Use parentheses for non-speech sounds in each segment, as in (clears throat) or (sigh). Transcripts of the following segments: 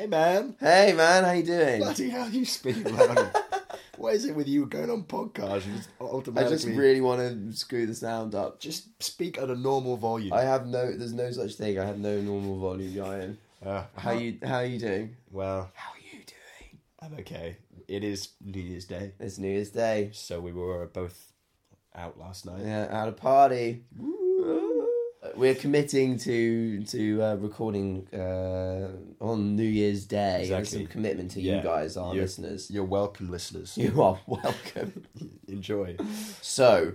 Hey man, Hey man, how you doing? bloody hell, you speak loud. (laughs) what is it with you going on podcasts? You just I automatically just really want to screw the sound up. just speak at a normal volume. I have no. There's no such thing. I have no normal volume, Ryan. Uh, How you? How are you doing? Well, How are you doing? I'm okay. It is New Year's Day, It's New Year's Day. so we were both out last night. Yeah, at a party. We're committing to to uh, recording uh, on New Year's Day. There's some commitment to Yeah. you guys, our You're- listeners. You're welcome, listeners. You are welcome. (laughs) Enjoy. So,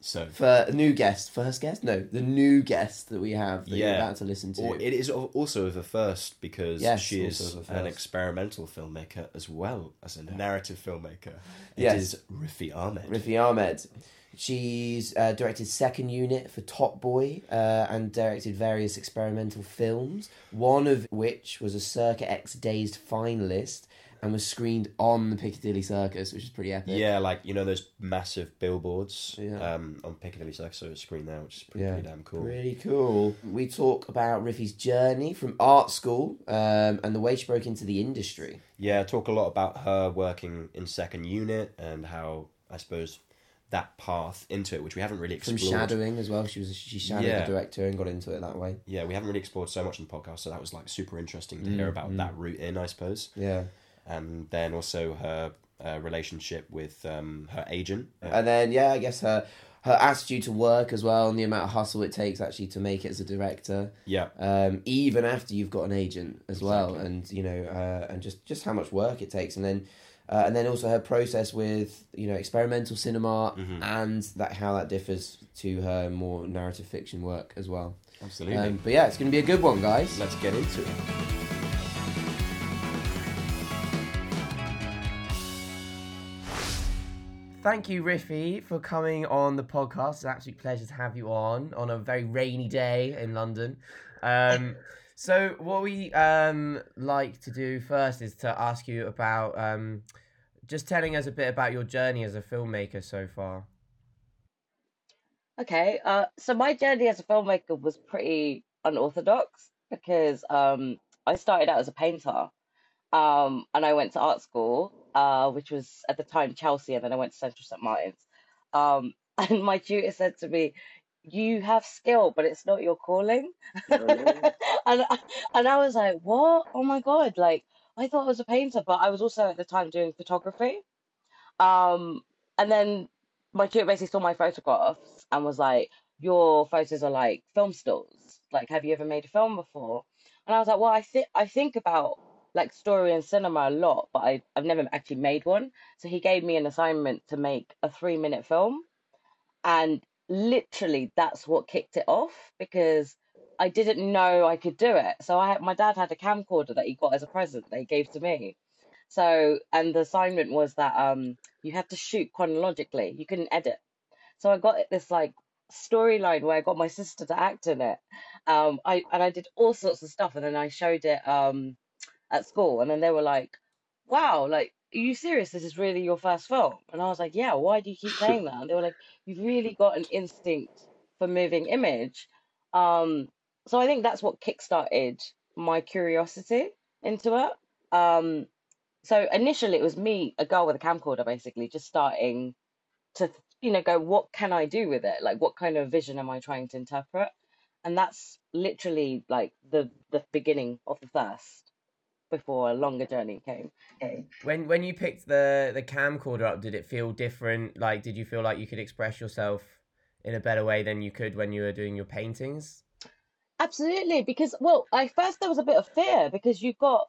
So, for a new guest, first guest? No, the new guest that we have that you're Yeah. about to listen to. Or it is also the first because Yes, she is an experimental filmmaker as well as a narrative filmmaker. It Yes. is Riffy Ahmed. Riffy Ahmed. She's uh, directed Second Unit for Top Boy uh, and directed various experimental films, one of which was a Circa X Dazed finalist and was screened on the Piccadilly Circus, which is pretty epic. Yeah, like you know those massive billboards Yeah. um, on Piccadilly Circus, so it's screen there, which is pretty, Yeah. pretty damn cool. Pretty cool. We talk about Riffy's journey from art school um, and the way she broke into the industry. Yeah, talk a lot about her working in second unit and how I suppose that path into it, which we haven't really explored. From shadowing as well. She was she shadowed Yeah. the director and got into it that way. Yeah, we haven't really explored so much in the podcast, so that was like super interesting to Mm, hear about that route in, I suppose. Yeah. And then also her uh, relationship with um, her agent. Uh, And then yeah, I guess her her attitude to work as well and the amount of hustle it takes actually to make it as a director. yeah, Um, even after you've got an agent as well, and you know, uh, and just just how much work it takes, and then. Uh, and then also her process with you know experimental cinema Mhm. and that how that differs to her more narrative fiction work as well. absolutely. Um, but yeah, it's going to be a good one, guys. Let's get into it. Thank you, Riffy, for coming on the podcast. It's an absolute pleasure to have you on on a very rainy day in London. Um, (laughs) so, what we um, like to do first is to ask you about um, just telling us a bit about your journey as a filmmaker so far. Okay, uh, so my journey as a filmmaker was pretty unorthodox because um, I started out as a painter, um, and I went to art school, uh, which was at the time Chelsea, and then I went to Central St Martin's. Um, (laughs) and my tutor said to me, "You have skill, but it's not your calling." (laughs) and I, and I was like, "What? Oh my God!" Like I thought I was a painter, but I was also at the time doing photography. Um, and then my tutor basically saw my photographs and was like, "Your photos are like film stills. Like, have you ever made a film before?" And I was like, "Well, I think I think about like story and cinema a lot, but I I've never actually made one." So he gave me an assignment to make a three minute film, and literally that's what kicked it off because I didn't know I could do it. So I had, my dad had a camcorder that he got as a present that he gave to me. So and the assignment was that um you had to shoot chronologically. You couldn't edit. So I got this like storyline where I got my sister to act in it. Um I and I did all sorts of stuff and then I showed it um at school and then they were like, Wow, like are you serious? This is really your first film? And I was like, Yeah, why do you keep (laughs) saying that? And they were like, You've really got an instinct for moving image. Um so I think that's what kickstarted my curiosity into it. Um so initially it was me, a girl with a camcorder, basically just starting to, you know, go, what can I do with it? Like, what kind of vision am I trying to interpret? And that's literally like the the beginning of the thirst before a longer journey came. When when you picked the the camcorder up, did it feel different? Like, did you feel like you could express yourself in a better way than you could when you were doing your paintings? Absolutely, because well, I first there was a bit of fear because you've got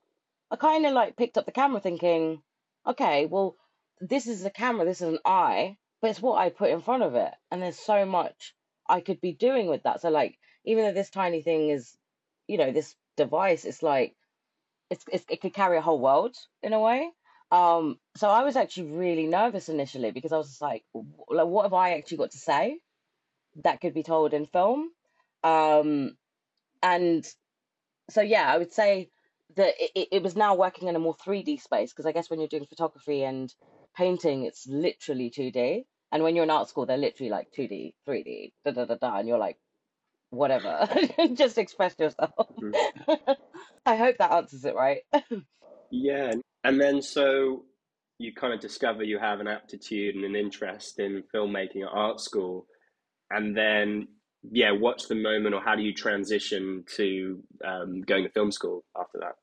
I kind of like picked up the camera thinking, okay, well, this is a camera, this is an eye, but it's what I put in front of it, and there's so much I could be doing with that. So like, even though this tiny thing is, you know, this device, it's like it's, it's it could carry a whole world in a way. Um, so I was actually really nervous initially because I was just like, like, what have I actually got to say that could be told in film? Um, and so yeah, I would say that it, it, was now working in a more 3D space because I guess when you're doing photography and painting, it's literally 2D. And when you're in art school, they're literally like 2D, 3D, da da da da, and you're like, whatever. (laughs) Just express yourself. Mhm. (laughs) I hope that answers it right. (laughs) Yeah, and then so you kind of discover you have an aptitude and an interest in filmmaking at art school, and then yeah, what's the moment or how do you transition to um, going to film school after that?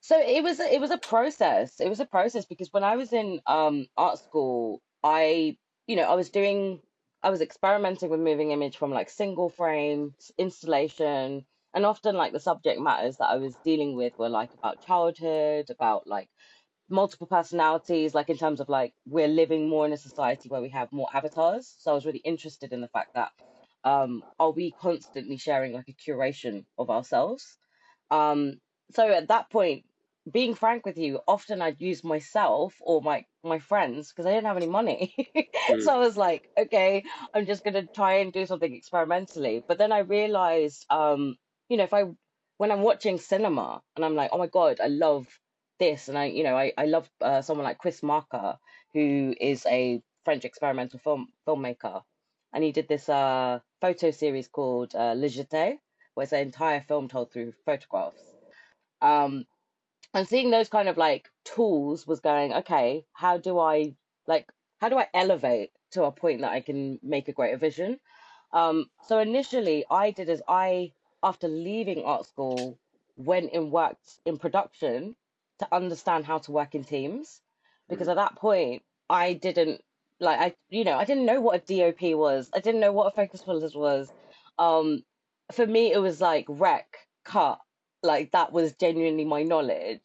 So it was it was a process. It was a process because when I was in um art school, I you know I was doing I was experimenting with moving image from like single frame installation, and often like the subject matters that I was dealing with were like about childhood, about like multiple personalities, like in terms of like we're living more in a society where we have more avatars. So I was really interested in the fact that um are we constantly sharing like a curation of ourselves? Um, so at that point, being frank with you, often I'd use myself or my my friends because I didn't have any money. (laughs) Mm, So I was like, okay, I'm just gonna try and do something experimentally. But then I realized, um, you know, if I when I'm watching cinema and I'm like, oh my God, I love this, and I, you know, I I love uh, someone like Chris Marker, who is a French experimental film filmmaker, and he did this uh photo series called uh, Le Jetée, where it's an entire film told through photographs. Um, and seeing those kind of like tools was going, okay, how do I like how do I elevate to a point that I can make a greater vision? Um, so initially I did is I, after leaving art school, went and worked in production to understand how to work in teams. Because mhm, at that point I didn't like I you know, I didn't know what a DOP was. I didn't know what a focus pullers was. Um, for me it was like rec, cut, like that was genuinely my knowledge.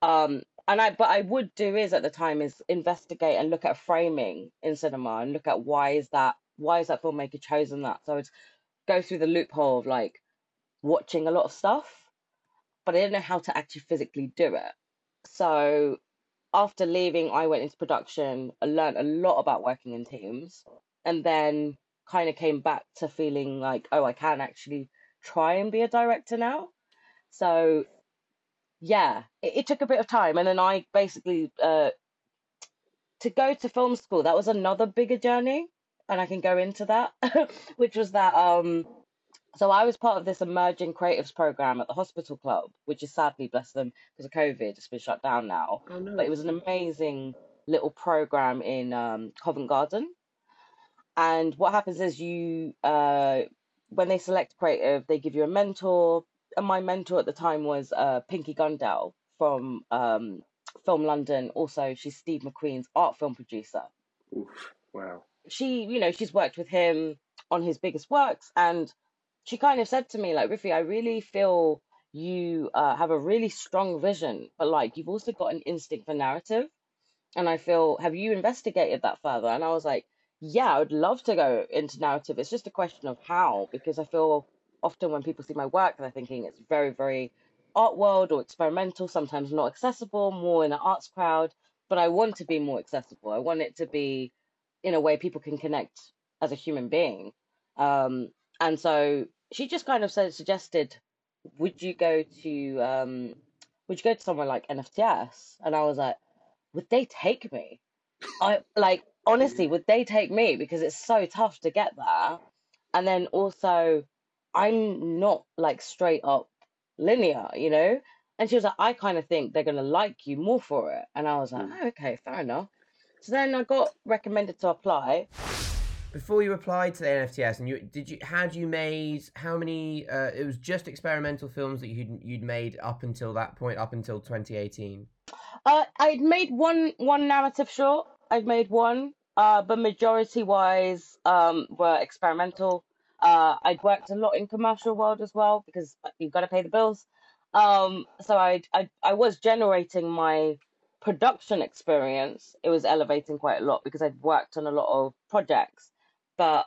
Um, and I, but I would do is at the time is investigate and look at framing in cinema and look at why is that why is that filmmaker chosen that? So I'd go through the loophole of like watching a lot of stuff, but I didn't know how to actually physically do it. So after leaving, I went into production. I learned a lot about working in teams, and then kind of came back to feeling like, oh, I can actually try and be a director now. So yeah, it, it took a bit of time, and then I basically uh, to go to film school. That was another bigger journey, and I can go into that, (laughs) which was that um. So I was part of this emerging creatives program at the Hospital Club, which is sadly, bless them, because of COVID, it's been shut down now. Oh But it was an amazing little program in um, Covent Garden. And what happens is you, uh, when they select creative, they give you a mentor. And my mentor at the time was uh, Pinky Ghundale from um, Film London. Also, she's Steve McQueen's art film producer. Oof. Wow. She, you know, she's worked with him on his biggest works. And she kind of said to me, like, Riffy, I really feel you uh, have a really strong vision, but like, you've also got an instinct for narrative. And I feel, have you investigated that further? And I was like, yeah, I would love to go into narrative. It's just a question of how, because I feel often when people see my work, they're thinking it's very, very art world or experimental, sometimes not accessible, more in an arts crowd. But I want to be more accessible. I want it to be in a way people can connect as a human being. Um, and so she just kind of said, suggested, would you go to, um, would you go to somewhere like NFTS? And I was like, would they take me? I like honestly, would they take me? Because it's so tough to get there. And then also, I'm not like straight up linear, you know? And she was like, I kind of think they're gonna like you more for it. And I was like, Mm. oh, okay, fair enough. So then I got recommended to apply. Before you applied to the NFTS, and you did you had you made how many? Uh, it was just experimental films that you'd you'd made up until that point, up until 2018. Uh, I'd made one one narrative short. I'd made one, uh, but majority wise, um, were experimental. Uh, I'd worked a lot in commercial world as well because you've got to pay the bills. Um, so I I I was generating my production experience. It was elevating quite a lot because I'd worked on a lot of projects. But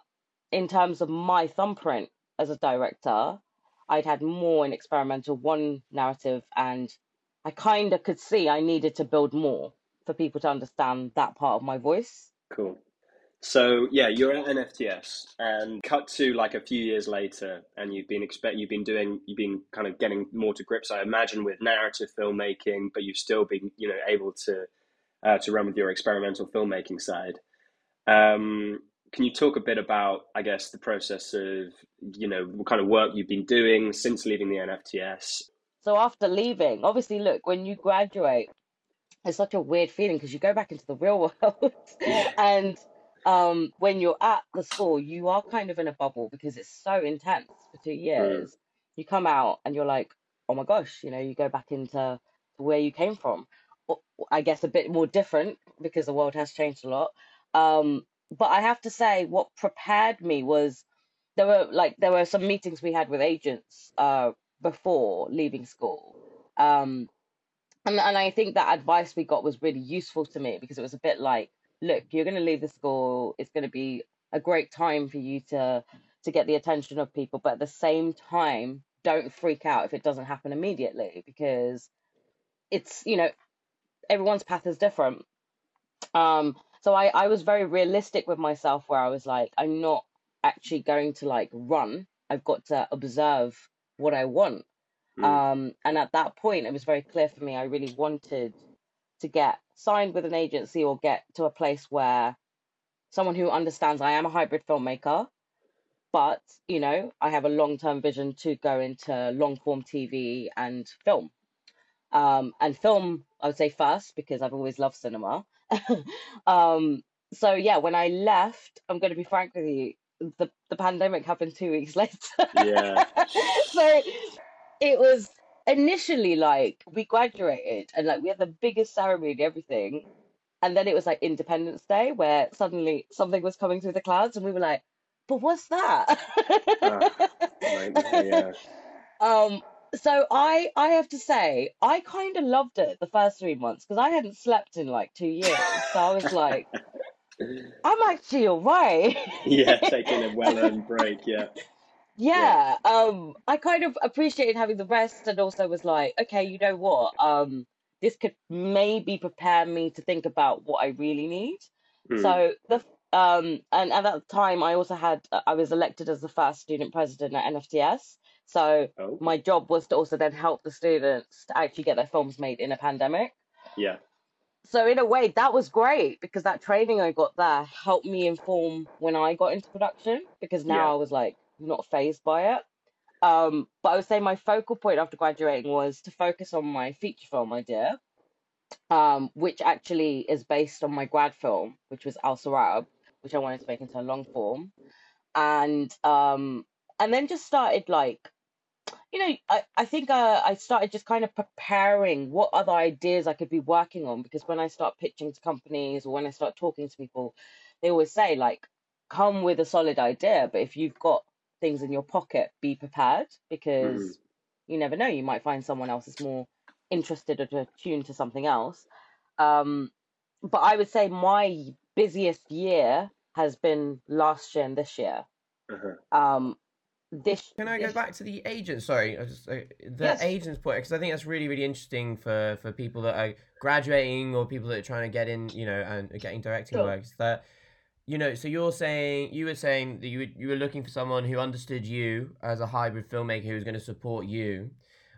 in terms of my thumbprint as a director, I'd had more in experimental, one narrative, and I kind of could see I needed to build more for people to understand that part of my voice. Cool. So yeah, you're at NFTS, and cut to like a few years later, and you've been expect you've been doing you've been kind of getting more to grips, I imagine, with narrative filmmaking, but you've still been you know able to uh, to run with your experimental filmmaking side. Um, can you talk a bit about, I guess, the process of, you know, what kind of work you've been doing since leaving the NFTS? So after leaving, obviously, look, when you graduate, it's such a weird feeling because you go back into the real (laughs) world, and um, when you're at the school, you are kind of in a bubble because it's so intense for two Mm. years. You come out and you're like, oh my gosh, you know, you go back into where you came from. I guess a bit more different because the world has changed a lot. Um, but I have to say, what prepared me was there were like there were some meetings we had with agents uh, before leaving school. Um, and, and I think that advice we got was really useful to me because it was a bit like, look, you're going to leave the school. It's going to be a great time for you to to get the attention of people, but at the same time, don't freak out if it doesn't happen immediately because it's you know everyone's path is different. Um, so I I was very realistic with myself where I was like, I'm not actually going to like run. I've got to observe what I want. Mm. Um, and at that point, it was very clear for me I really wanted to get signed with an agency or get to a place where someone who understands I am a hybrid filmmaker, but you know, I have a long term vision to go into long form TV and film. Um, and film, I would say first because I've always loved cinema. (laughs) um, so yeah, when I left, I'm going to be frank with you, the the pandemic happened two weeks (laughs) later. Yeah. (laughs) so it was initially like we graduated and like we had the biggest ceremony and everything, and then it was like Independence Day where suddenly something was coming through the clouds and we were like, but what's that? nightmare, yeah. (laughs) Um, so I I have to say I kind of loved it the first three months because I hadn't slept in like two years, so I was like, (laughs) I'm actually all right. yeah, (laughs) taking a well-earned break. Yeah. Yeah, um, I kind of appreciated having the rest and also was like, okay, you know what? Um, this could maybe prepare me to think about what I really need. Mm. So the um and at that time I also had uh, I was elected as the first student president at NFTS. So Oh, my job was to also then help the students to actually get their films made in a pandemic. yeah. So in a way that was great because that training I got there helped me inform when I got into production because now Yeah. I was like not phased by it. Um, but I would say my focal point after graduating was to focus on my feature film idea, um, which actually is based on my grad film, which was Al Sarab, which I wanted to make into a long form, and um, and then just started like, you know, I I think uh, I started just kind of preparing what other ideas I could be working on because when I start pitching to companies or when I start talking to people, they always say like, come with a solid idea, but if you've got things in your pocket, be prepared because you never know, you might find someone else is more interested or attuned to something else. Um, but I would say my busiest year has been last year and this year. Uh-huh. Um, this Can I go this- back to the agent? Sorry, I just, uh, the Yes. agent's point because I think that's really, really interesting for for people that are graduating or people that are trying to get in, you know, and getting directing Sure. work. is That you know, so you're saying you were saying that you were, you were looking for someone who understood you as a hybrid filmmaker who was going to support you,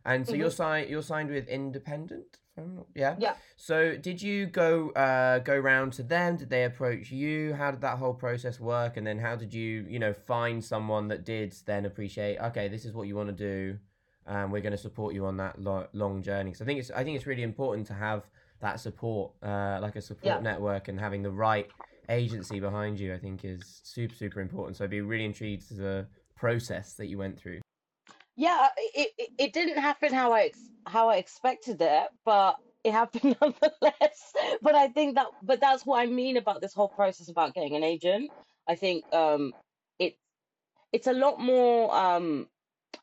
and so you're signed you're signed with Independent. if I'm not- Yeah. Yeah. So did you go uh go round to them? Did they approach you? How did that whole process work? And then how did you you know find someone that did then appreciate? Okay, this is what you want to do, and we're going to support you on that lo- long journey. So I think it's I think it's really important to have that support, uh, like a support Yeah. network, and having the right agency behind you. I think is super super important. So I'd be really intrigued to the process that you went through. Yeah, it, it it didn't happen how I how I expected it, but it happened (laughs) nonetheless. But I think that but that's what I mean about this whole process about getting an agent. I think um it it's a lot more um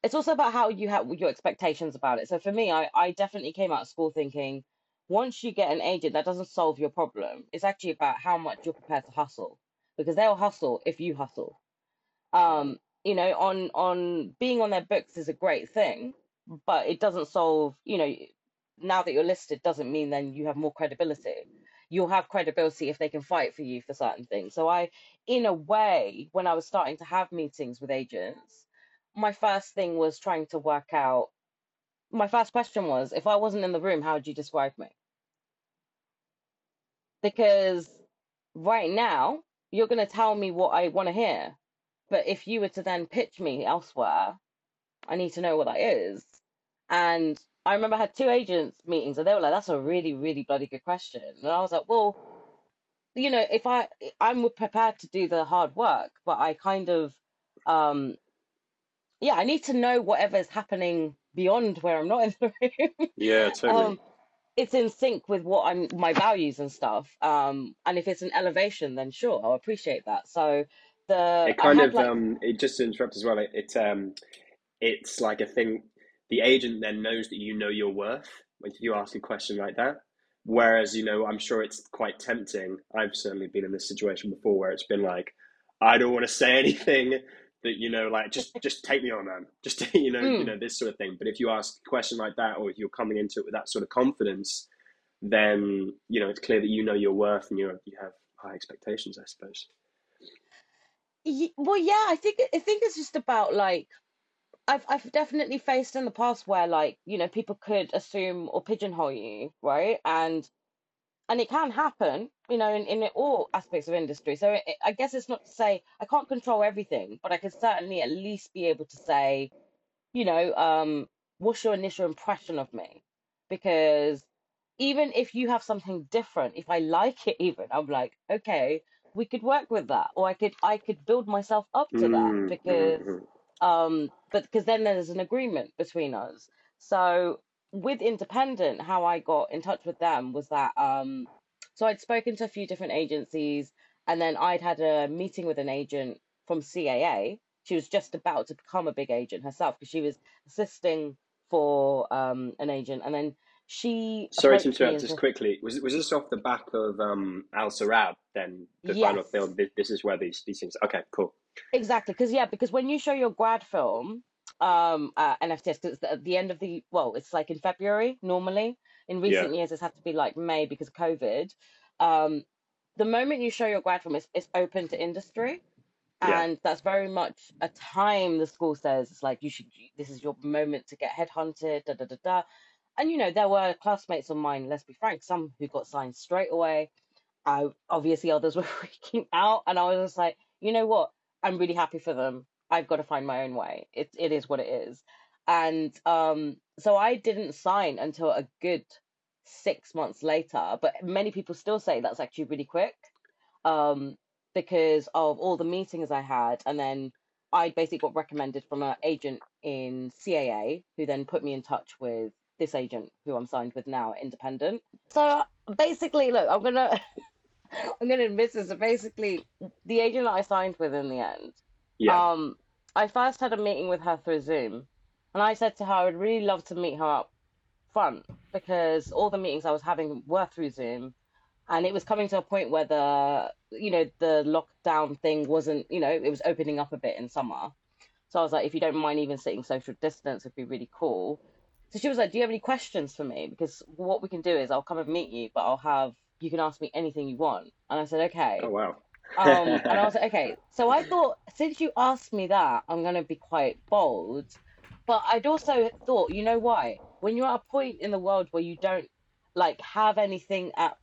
it's also about how you have your expectations about it. So for me, I I definitely came out of school thinking once you get an agent, that doesn't solve your problem. It's actually about how much you're prepared to hustle because they'll hustle if you hustle. Um you know on on being on their books is a great thing but it doesn't solve you know now that you're listed doesn't mean then you have more credibility. You'll have credibility if they can fight for you for certain things. So i in a way when i was starting to have meetings with agents my first thing was trying to work out my first question was if i wasn't in the room how would you describe me because right now you're going to tell me what I want to hear. But if you were to then pitch me elsewhere, I need to know what that is. And I remember I had two agents meetings and they were like, that's a really, really bloody good question. And I was like, well, you know, if I I'm prepared to do the hard work, but I kind of um yeah, I need to know whatever's happening beyond where I'm not in the room. (laughs) Yeah, totally. Um, it's in sync with what I'm my values and stuff. Um, and if it's an elevation, then sure, I'll appreciate that. So the It kind of like um it just to interrupt as well, it, it um it's like a thing the agent then knows that you know your worth when you ask a question like that. Whereas, you know, I'm sure it's quite tempting. I've certainly been in this situation before where it's been like, I don't want to say anything that, you know, like just (laughs) just take me on, man. Just (laughs) you know, you mm, know, this sort of thing. But if you ask a question like that or if you're coming into it with that sort of confidence, then, you know, it's clear that you know your worth and you you have high expectations, I suppose. well, yeah, I think I think it's just about like I've I've definitely faced in the past where like you know people could assume or pigeonhole you, right? And and it can happen, you know, in, in all aspects of industry. So it, I guess it's not to say I can't control everything, but I can certainly at least be able to say, you know, um, what's your initial impression of me? Because even if you have something different, if I like it even, I'm like, okay, we could work with that, or I could I could build myself up to that Mm, mm, because mm. um but because then there's an agreement between us so with independent how i got in touch with them was that um so i'd spoken to a few different agencies and then i'd had a meeting with an agent from caa she was just about to become a big agent herself because she was assisting for um an agent and then she Sorry to interrupt just said quickly. Was was this off the back of um, Al Sarab then the final film? This, this is where these these things. Okay, cool. Exactly, because yeah, because when you show your grad film, um, at NFTS, because at the end of the well, it's like in February normally. In Yeah, recent years, it's had to be like May because of COVID. Um, the moment you show your grad film, it's, it's open to industry, yeah. and that's very much a time the school says it's like you should. This is your moment to get headhunted. Da da da da. And you know, there were classmates of mine. Let's be frank, some who got signed straight away I obviously others (laughs) were freaking out, and I was just like, you know what? I'm really happy for them. I've got to find my own way. It it is what it is, and um, so I didn't sign until a good six months later. But many people still say that's actually really quick, um, because of all the meetings I had, and then I basically got recommended from an agent in CAA, who then put me in touch with this agent who I'm signed with now Independent. So basically, look, I'm gonna (laughs) I'm gonna admit this. So basically, the agent that I signed with in the end, Yeah. um, I first had a meeting with her through Zoom, and I said to her I would really love to meet her up front because all the meetings I was having were through Zoom, and it was coming to a point where the you know the lockdown thing wasn't you know it was opening up a bit in summer. So I was like, if you don't mind even sitting social distance, it'd be really cool. So she was like, Do you have any questions for me? Because what we can do is I'll come and meet you, but I'll have you can ask me anything you want. And I said, Okay. Oh wow. Um, (laughs) and I was like, Okay. So I thought since you asked me that, I'm gonna be quite bold. But I'd also thought, you know why? When you're at a point in the world where you don't like have anything at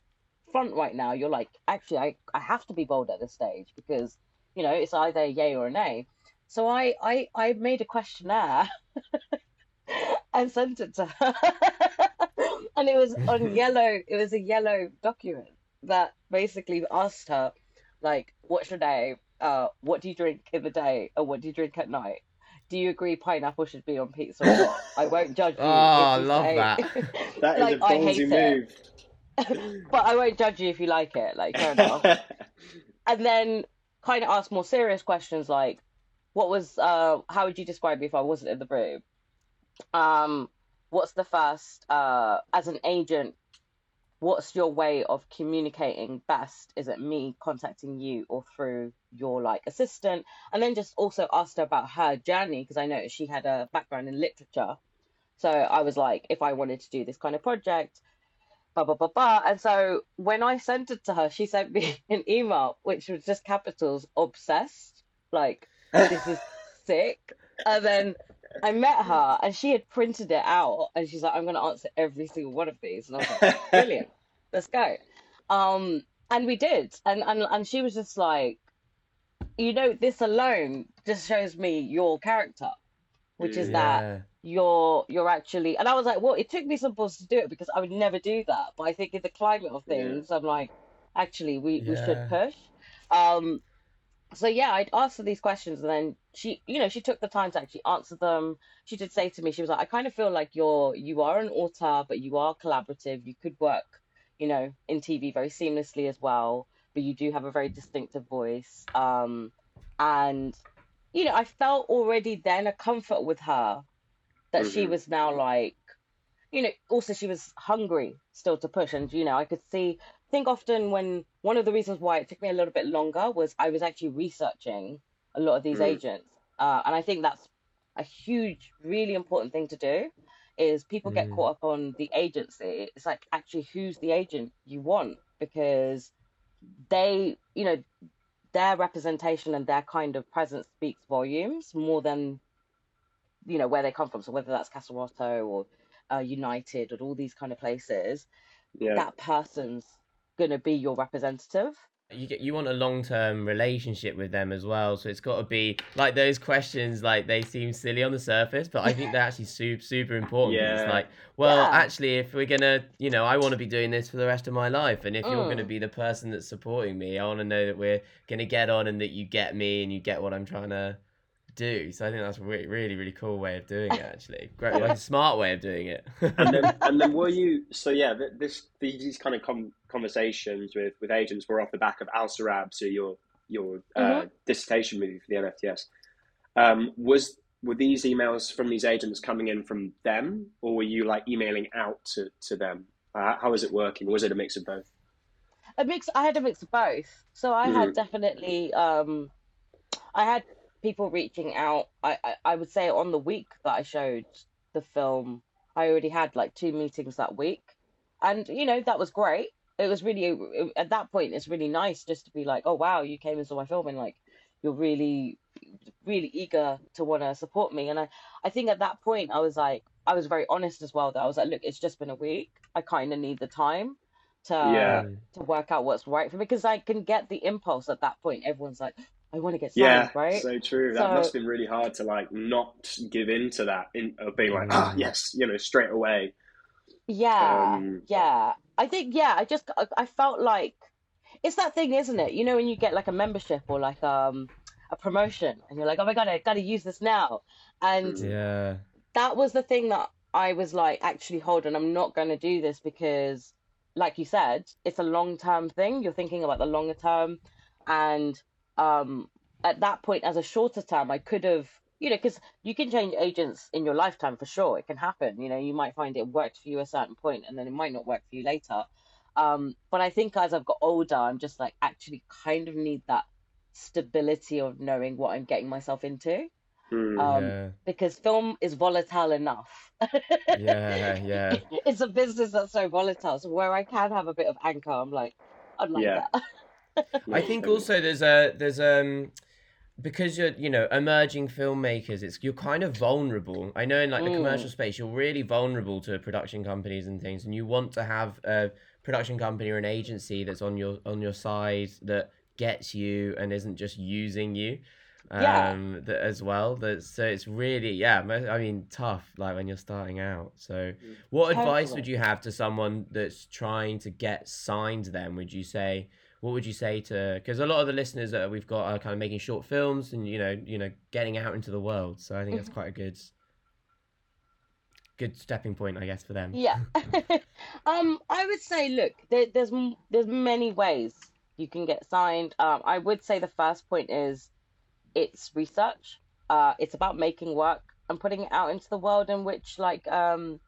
front right now, you're like, actually I, I have to be bold at this stage because, you know, it's either a yay or a nay. So I, I, I made a questionnaire (laughs) and sent it to her. (laughs) and it was on yellow, it was a yellow document that basically asked her, like, what's your day? Uh, what do you drink in the day? Or what do you drink at night? Do you agree pineapple should be on pizza or not? I won't (laughs) judge you Oh, I love say, that. (laughs) That is like, a I ballsy move. (laughs) but I won't judge you if you like it. Like, fair enough. And then kind of ask more serious questions like, what was, uh, how would you describe me if I wasn't in the room? um what's the first uh as an agent what's your way of communicating best? Is it me contacting you or through your like assistant? And then just also asked her about her journey because i noticed she had a background in literature. So i was like if i wanted to do this kind of project blah blah blah blah and so when i sent it to her she sent me (laughs) an email which was just capitals obsessed. Like this is (laughs) sick. And then I met her and she had printed it out and she's like, I'm gonna answer every single one of these. And I was like, (laughs) Brilliant, let's go. Um and we did. And and, and she was just like you know, this alone just shows me your character, which is that you're you're actually and I was like, well, it took me some balls to do it because I would never do that. But I think in the climate of Yeah. things, I'm like, actually we, we should push. Um so yeah, I'd asked her these questions and then she you know, she took the time to actually answer them. She did say to me, she was like, I kind of feel like you're you are an author, but you are collaborative. You could work, you know, in TV very seamlessly as well, but you do have a very distinctive voice. Um and you know, I felt already then a comfort with her that she Mhm. was now like, you know, also she was hungry still to push. And, you know, I could see, think often when one of the reasons why it took me a little bit longer was I was actually researching a lot of these Mm. agents. Uh, and I think that's a huge, really important thing to do is people get Mm. caught up on the agency. It's like actually who's the agent you want because they, you know, their representation and their kind of presence speaks volumes more than you know where they come from. So whether that's Castle or uh, United or all these kind of places, Yeah. that person's gonna be your representative. you get you want a long term relationship with them as well. So it's got to be like those questions. Like they seem silly on the surface, but I think they're actually super super important. 'cause Yeah. It's like, well, Yeah. actually, if we're gonna, you know, I want to be doing this for the rest of my life, and if you're gonna Mm. be the person that's supporting me, I want to know that we're gonna get on and that you get me and you get what I'm trying to do. So I think that's a really really really cool way of doing it. Actually, great, like a smart way of doing it. and then (laughs) and then were you so yeah this these kind of com- conversations with with agents were off the back of Al Sarab so your your uh, Mhm. dissertation movie for the NFTS um, was were these emails from these agents coming in from them or were you like emailing out to to them uh, how was it working was it a mix of both A mix. I had a mix of both. So I had Mhm. definitely. Um, I had people reaching out. I, I I would say on the week that I showed the film, I already had like two meetings that week, and you know that was great. It was really it- at that point it's really nice just to be like, oh wow, you came and saw my film and like you're really really eager to want to support me. And I I think at that point I was like I was very honest as well that I was like, look, it's just been a week. I kind of need the time to Yeah. To work out what's right for me because I can get the impulse at that point. Everyone's like, I want to get signed, yeah right? so true that must have been really hard to like not give in to that in of being like ah Mm. yes you know straight away Yeah, Um, yeah. I think yeah. I just I, I felt like it's that thing, isn't it? You know, when you get like a membership or like um a promotion, and you're like, oh my god, I got to use this now, and Mm. Yeah. that was the thing that I was like, actually, hold on, I'm not going to do this because, like you said, it's a long term thing. You're thinking about the longer term, and um, at that point, as a shorter term, I could have, you know, because you can change agents in your lifetime for sure. It can happen. You know, you might find it worked for you a certain point, and then it might not work for you later. Um, but I think as I've got older, I'm just like actually kind of need that stability of knowing what I'm getting myself into Hmm. Um, yeah. because film is volatile enough. Yeah. (laughs) Yeah. it's a business that's so volatile. So where I can have a bit of anchor, I'm like, I'd like Yeah. that. (laughs) I think also there's a there's um because you're you know emerging filmmakers it's you're kind of vulnerable. I know in like the Mm. commercial space you're really vulnerable to production companies and things and you want to have a production company or an agency that's on your on your side that gets you and isn't just using you Yeah. um that as well that so it's really yeah i mean tough like when you're starting out. So what advice would you have to someone that's trying to get signed then would you say what would you say to because a lot of the listeners that we've got are kind of making short films and you know you know getting out into the world so i think that's Mhm. quite a good good stepping point i guess for them Yeah. (laughs) um, I would say, look, there, there's there's many ways you can get signed. Um, I would say the first point is it's research. Uh, it's about making work and putting it out into the world in which, like, um,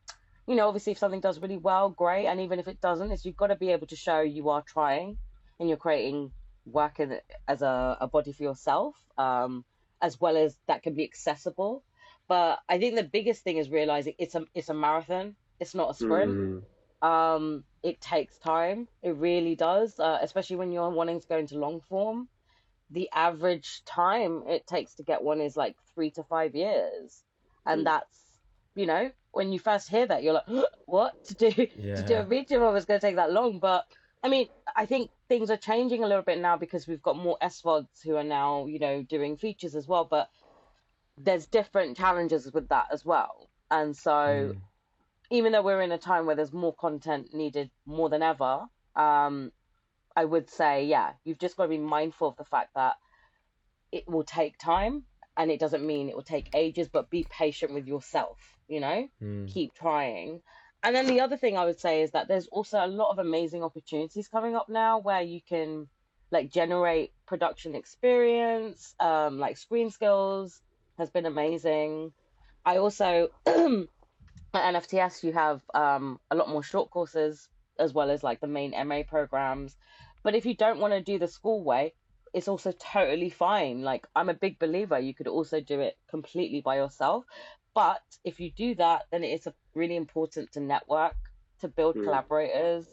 you know, obviously if something does really well, great. And even if it doesn't, is you've got to be able to show you are trying and you're creating work in, as a, a body for yourself, um, as well as that can be accessible. But I think the biggest thing is realizing it's a it's a marathon. It's not a sprint Hmm. um it takes time it really does uh, especially when you're wanting to go into long form the average time it takes to get one is like three to five years and Mm. that's you know when you first hear that you're like (gasps) what to do to do a feature film is going to take that long but I mean, I think things are changing a little bit now because we've got more SVODs who are now, you know, doing features as well. But there's different challenges with that as well. And so, Mm. even though we're in a time where there's more content needed more than ever, um, I would say, yeah, you've just got to be mindful of the fact that it will take time and it doesn't mean it will take ages, but be patient with yourself, you know? Mm. keep trying. And then the other thing I would say is that there's also a lot of amazing opportunities coming up now where you can like generate production experience, um, like screen skills has been amazing. I also (clears throat) at NFTS you have um, a lot more short courses as well as like the main MA programs. But if you don't want to do the school way, it's also totally fine. Like I'm a big believer you could also do it completely by yourself. But if you do that, then it is a- really important to network, to build Mm. collaborators.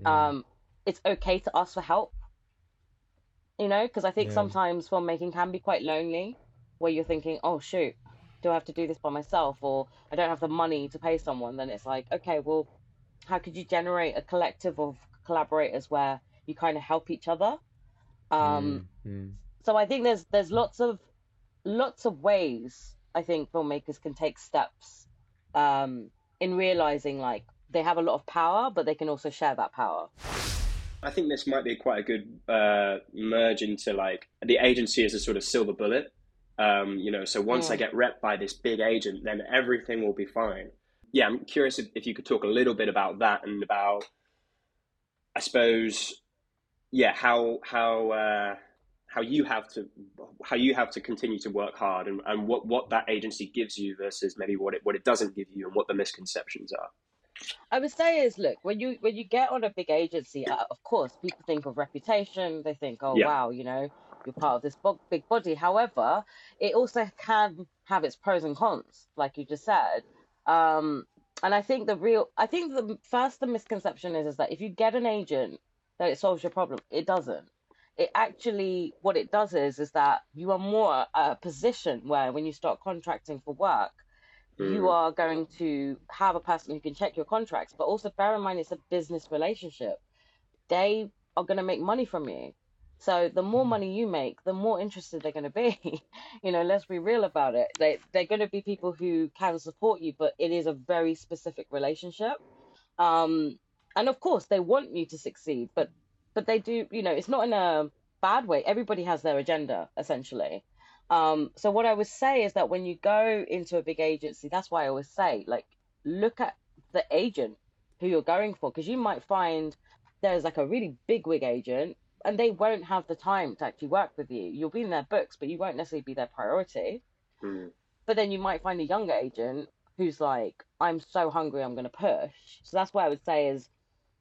Mm. Um, it's okay to ask for help. You know, because I think Yeah. sometimes filmmaking can be quite lonely, where you're thinking, "Oh shoot, do I have to do this by myself?" or "I don't have the money to pay someone." Then it's like, okay, well, how could you generate a collective of collaborators where you kind of help each other? Um, Mm. Mm. so I think there's there's lots of lots of ways I think filmmakers can take steps um, in realizing like they have a lot of power, but they can also share that power. I think this might be quite a good uh, merge into like the agency as a sort of silver bullet. Um, you know, so once I Mm. get rep by this big agent, then everything will be fine. Yeah, I'm curious if, if you could talk a little bit about that and about, I suppose, yeah, how how uh, how you have to how you have to continue to work hard and, and what, what that agency gives you versus maybe what it what it doesn't give you and what the misconceptions are. I would say is look when you when you get on a big agency, uh, of course people think of reputation. They think, oh Yeah. wow, you know, you're part of this bo- big body. However, it also can have its pros and cons, like you just said. Um, and I think the real, I think the first the misconception is is that if you get an agent, that it solves your problem. It doesn't. It actually, what it does is is that you are more at a position where when you start contracting for work you Mm. are going to have a person who can check your contracts, but also bear in mind it's a business relationship. They are going to make money from you. So the more money you make, the more interested they're going to be. (laughs) you know, let's be real about it. They they're going to be people who can support you, but it is a very specific relationship. Um, and of course, they want you to succeed, but but they do. You know, it's not in a bad way. Everybody has their agenda, essentially. Um, so what I would say is that when you go into a big agency, that's why I always say, like, look at the agent who you're going for, because you might find there's like a really big wig agent, and they won't have the time to actually work with you. You'll be in their books, but you won't necessarily be their priority. Mm. But then you might find a younger agent who's like, I'm so hungry, I'm going to push. So that's what I would say is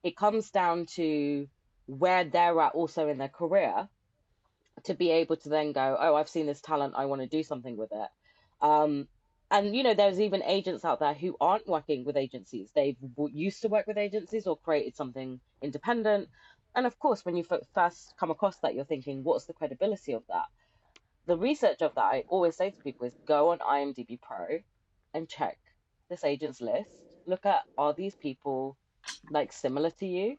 it comes down to where they're at also in their career to be able to then go, oh, I've seen this talent, I want to do something with it. Um, and you know, there's even agents out there who aren't working with agencies. They've used to work with agencies or created something independent. And of course, when you first come across that, you're thinking, what's the credibility of that? The research of that, I always say to people, is go on IMDb Pro and check this agent's list. Look at are these people like similar to you?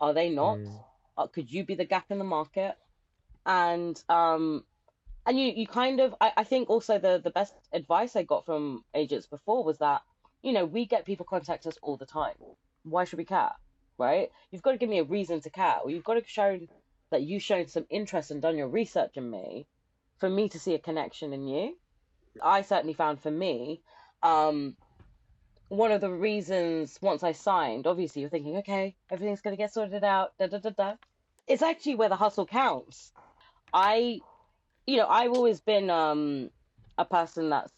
Are they not? Mm. Uh, could you be the gap in the market? And um, and you you kind of I, I think also the the best advice I got from agents before was that you know we get people contact us all the time. Why should we care, right? You've got to give me a reason to care, or you've got to show that you've shown some interest and done your research in me for me to see a connection in you. I certainly found for me, um, one of the reasons once I signed, obviously you're thinking, okay, everything's gonna get sorted out, da da da da. It's actually where the hustle counts. I, you know, I've always been um, a person that's,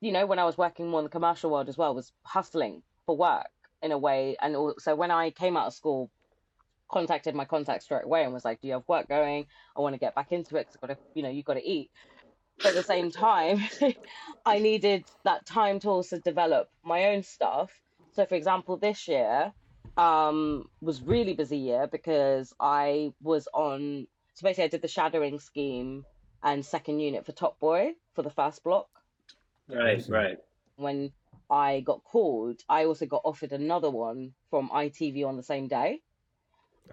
you know, when I was working more in the commercial world as well, was hustling for work in a way. And also when I came out of school, contacted my contact straight away and was like, "Do you have work going? I want to get back into it because I've got to, you know, you've got to eat." But at the same time, (laughs) I needed that time to also develop my own stuff. So, for example, this year um, was really busy year because I was on. So basically, I did the shadowing scheme and second unit for Top Boy for the first block. Right, right. When I got called, I also got offered another one from ITV on the same day.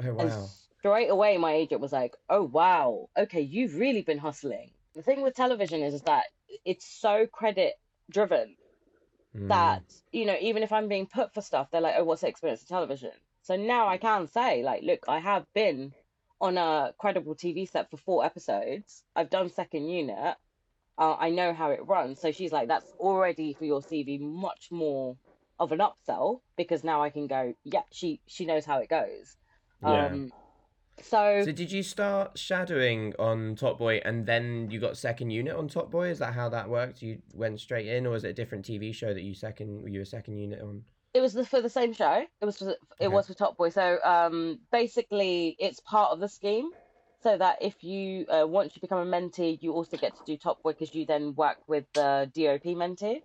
Oh And wow. straight away, my agent was like, "Oh wow, okay, you've really been hustling." The thing with television is, is that it's so credit driven Mm. that you know, even if I'm being put for stuff, they're like, "Oh, what's the experience of television?" So now I can say, like, "Look, I have been on a credible TV set for four episodes. I've done second unit. Uh, I know how it runs." So she's like, "That's already for your CV much more of an upsell because now I can go, yeah, she she knows how it goes." Yeah. Um, so So did you start shadowing on Top Boy and then you got second unit on Top Boy? Is that how that worked? You went straight in, or was it a different TV show that you second you were second unit on? it was the, for the same show. It was for, it Okay. was for Top Boy. So um, basically, it's part of the scheme. So that if you uh, once you become a mentee, you also get to do Top Boy because you then work with the DOP mentee.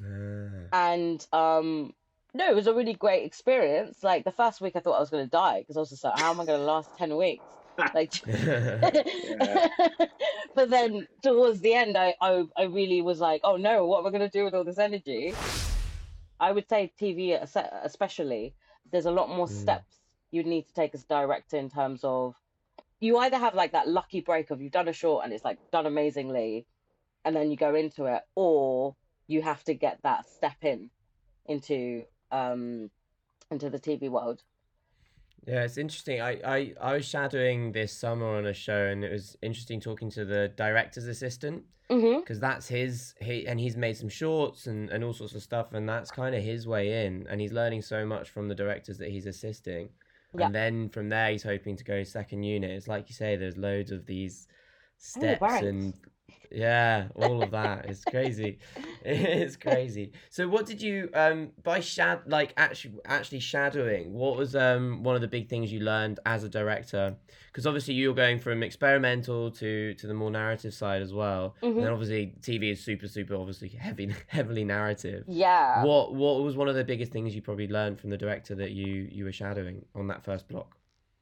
Ah. And um, no, it was a really great experience. Like the first week, I thought I was going to die because I was just like, how am I going to last ten weeks? Like, (laughs) (laughs) but then towards the end, I, I I really was like, oh no, what am I going to do with all this energy? I would say TV, especially, there's a lot more Mm. steps you'd need to take as a director in terms of you either have like that lucky break of you've done a short and it's like done amazingly, and then you go into it, or you have to get that step in into um into the TV world. Yeah, it's interesting. I, I, I was shadowing this summer on a show, and it was interesting talking to the director's assistant because that's his he and he's made some shorts and, and all sorts of stuff, and that's kind of his way in, and he's learning so much from the directors that he's assisting, Yeah. and then from there he's hoping to go second unit. It's like you say, there's loads of these steps right. and yeah, all of that. It's crazy. (laughs) It's crazy. So what did you um by shad like actually actually shadowing? What was um one of the big things you learned as a director? Because obviously you're going from experimental to to the more narrative side as well. And hmm then obviously TV is super super obviously heavy (laughs) heavily narrative. Yeah. What what was one of the biggest things you probably learned from the director that you you were shadowing on that first block?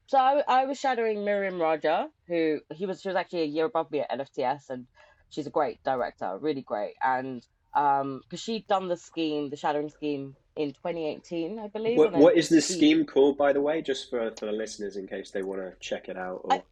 So I, I was shadowing Miriam Raja, who he was she was actually a year above me at NFTS, and she's a great director, really great. And um, because she'd done the scheme, the shadowing scheme in 2018, I believe. What, what is this scheme called, by the way, just for, for the listeners in case they want to check it out? Or... I-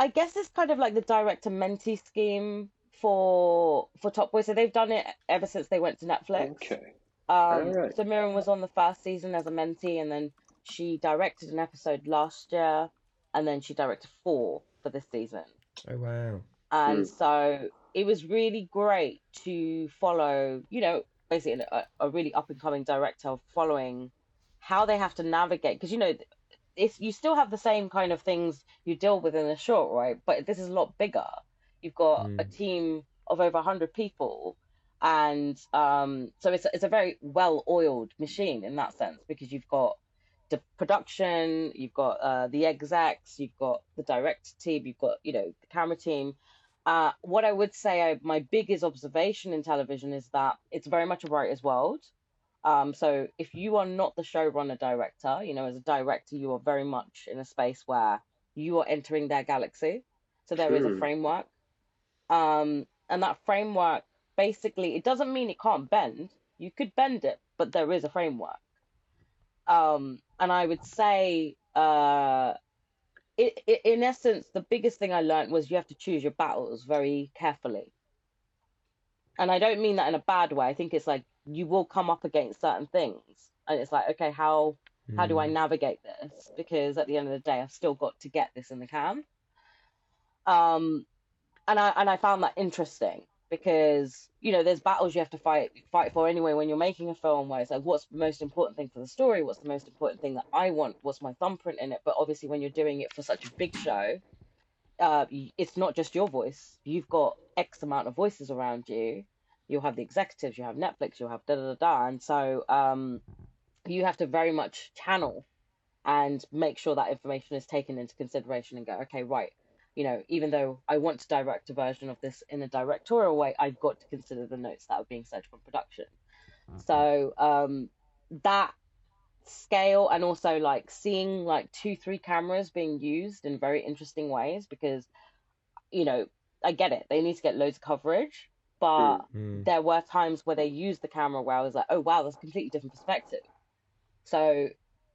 I guess it's kind of like the director mentee scheme for for Top Boy. So they've done it ever since they went to Netflix. Okay. Um, Alright. so Miriam was on the first season as a mentee, and then she directed an episode last year, and then she directed four for this season. Oh wow. And Mm. so it was really great to follow, you know, basically a, a really up and coming director following how they have to navigate because you know it's you still have the same kind of things you deal with in a short, right? But this is a lot bigger. You've got a Mm. team of over 100 people and um so it's it's a very well oiled machine in that sense because you've got the production, you've got uh, the execs, you've got the director team, you've got you know the camera team. Uh, what I would say, I, my biggest observation in television is that it's very much a writer's world. Um, so if you are not the showrunner director, you know, as a director, you are very much in a space where you are entering their galaxy. So there is a framework, um, and that framework basically it doesn't mean it can't bend. You could bend it, but there is a framework. Um, and I would say, uh, it, it, in essence, the biggest thing I learned was you have to choose your battles very carefully. And I don't mean that in a bad way. I think it's like you will come up against certain things, and it's like, okay, how how do I Mm. navigate this? Because at the end of the day, I've still got to get this in the can. Um, and I and I found that interesting because you know there's battles you have to fight fight for anyway when you're making a film where it's like what's the most important thing for the story? What's the most important thing that i want? What's my thumbprint in it? But obviously when you're doing it for such a big show uh, it's not just your voice. You've got x amount of voices around you. You'll have the executives you have netflix you'll have da da da da. And so um, you have to very much channel and make sure that information is taken into consideration and go okay right you know, even though I want to direct a version of this in a directorial way, I've got to consider the notes that are being said from production. So um, that scale and also like seeing like two, three cameras being used in very interesting ways because, you know, I get it. They need to get loads of coverage, but Mm. there were times where they used the camera where I was like, oh wow, that's a completely different perspective. So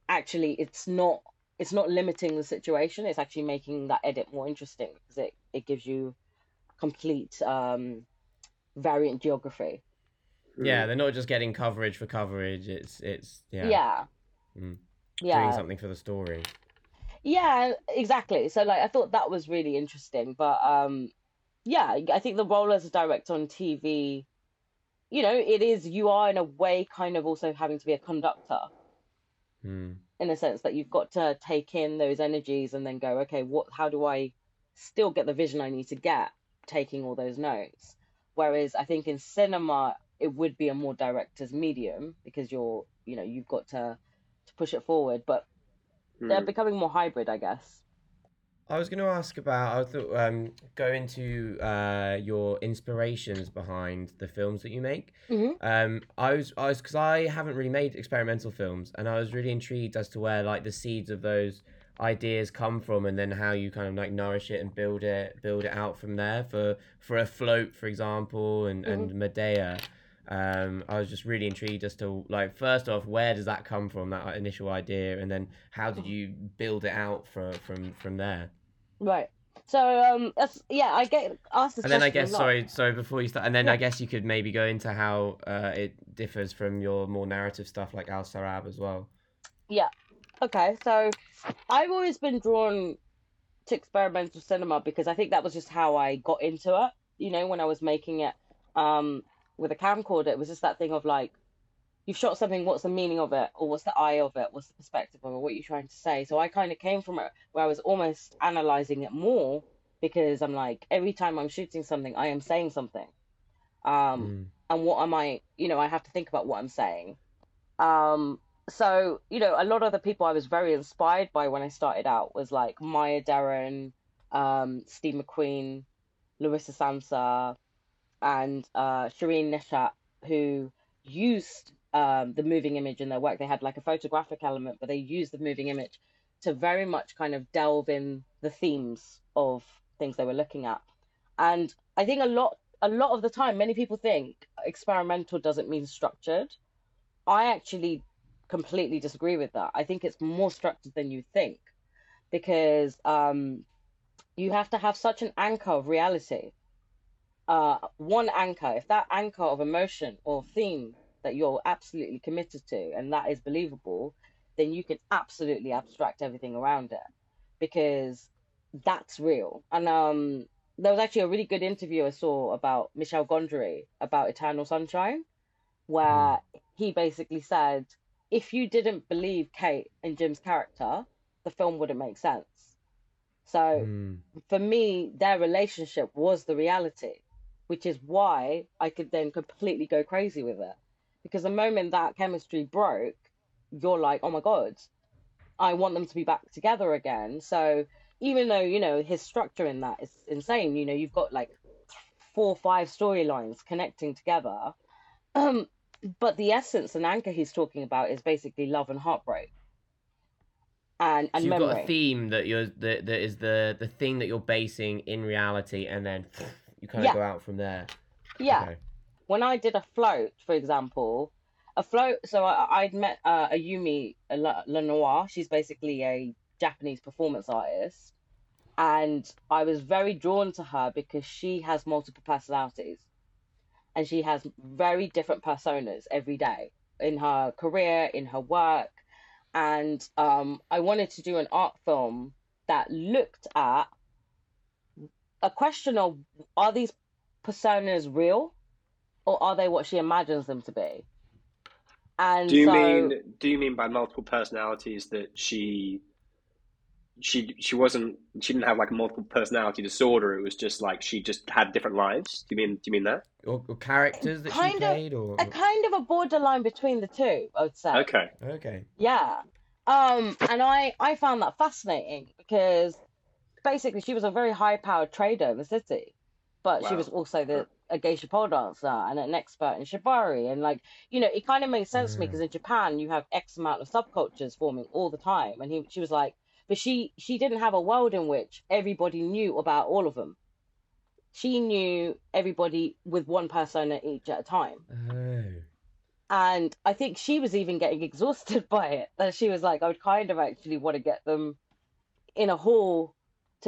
actually, it's not it's not limiting the situation it's actually making that edit more interesting because it, it gives you complete um variant geography Yeah, they're not just getting coverage for coverage. It's it's yeah, yeah Mm. yeah doing something for the story. Yeah, exactly. So like I thought that was really interesting, but um yeah, I think the role as a director on TV, you know, it is you are in a way kind of also having to be a conductor Hmm. In a sense that you've got to take in those energies and then go, okay, what how do I still get the vision I need to get taking all those notes? Whereas I think in cinema it would be a more director's medium because you're, you know, you've got to to push it forward, but they're Mm. becoming more hybrid, I guess. I was going to ask about. I thought um, go into uh, your inspirations behind the films that you make. Mhm. Um, I was I was because I haven't really made experimental films, and I was really intrigued as to where like the seeds of those ideas come from, and then how you kind of like nourish it and build it build it out from there. For for a float, for example, and and Medea. Um, I was just really intrigued as to like first off, where does that come from, that initial idea, and then how did you build it out from from from there? Right. So um that's yeah, I get asked this And then I guess sorry, sorry before you start, and then I guess you could maybe go into how uh, it differs from your more narrative stuff like Al Sarab as well. Yeah. Okay, so I've always been drawn to experimental cinema because I think that was just how I got into it. You know, when I was making it um with a camcorder, it was just that thing of like you've shot something, what's the meaning of it? Or what's the eye of it? What's the perspective of it? What are you trying to say? So I kind of came from it where I was almost analyzing it more because I'm like, every time I'm shooting something, I am saying something. Um, Mm. and what am I, you know, I have to think about what I'm saying. Um, so, you know, a lot of the people I was very inspired by when I started out was like Maya Deren, um, Steve McQueen, Larissa Sansour, and uh, Shirin Neshat, who used um, the moving image in their work. They had like a photographic element, but they used the moving image to very much kind of delve in the themes of things they were looking at. And I think a lot, a lot of the time, many people think experimental doesn't mean structured. I actually completely disagree with that. I think it's more structured than you think because um, you have to have such an anchor of reality. Uh, one anchor, if that anchor of emotion or theme that you're absolutely committed to and that is believable, then you can absolutely abstract everything around it because that's real. And um, there was actually a really good interview I saw about Michel Gondry about Eternal Sunshine, where he basically said, if you didn't believe Kate and Jim's character, the film wouldn't make sense. So Mm. for me, their relationship was the reality, which is why I could then completely go crazy with it. Because the moment that chemistry broke, you're like, oh my God, I want them to be back together again. So even though, you know, his structure in that is insane, you know, you've got like four or five storylines connecting together. Um, but the essence and anchor he's talking about is basically love and heartbreak. And, So you've memory. got a theme that you're that, that is the the thing that you're basing in reality, and then you kind of Yeah. go out from there. yeah. Okay. when I did a float, for example, a float. So I, I'd met uh, Ayumi La- Lenoir. She's basically a Japanese performance artist, and I was very drawn to her because she has multiple personalities, and she has very different personas every day in her career, in her work, and um, I wanted to do an art film that looked at a question of are these personas real or are they what she imagines them to be? And Do you so, mean do you mean by multiple personalities that she she she wasn't she didn't have like a multiple personality disorder, it was just like she just had different lives? Do you mean do you mean that? Or, or characters that Kind she of- played, or a kind of a borderline between the two, I would say. Okay. okay. Yeah. Um, and I I found that fascinating because basically she was a very high powered trader in the city, but she was also the a geisha pole dancer and an expert in shibari and like you know it kind of made sense to me Mm. because in Japan you have X amount of subcultures forming all the time and he she was like but she she didn't have a world in which everybody knew about all of them. She knew everybody with one persona each at a time. Oh. and I think she was even getting (laughs) exhausted by it. That she was like, I would kind of actually want to get them in a hall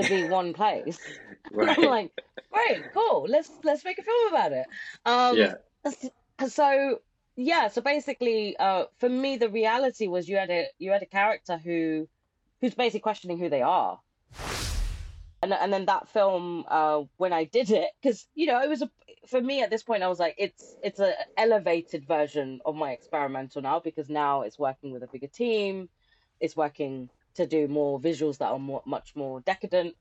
to be one place. (laughs) Right. I'm like, great, cool. Let's let's make a film about it. Um, yeah. so yeah, so basically, uh, for me, the reality was you had a you had a character who who's basically questioning who they are. And and then that film, uh, when I did it, because you know, it was a for me at this point, I was like, it's it's an elevated version of my experimental now because now it's working with a bigger team, it's working to do more visuals that are more, much more decadent,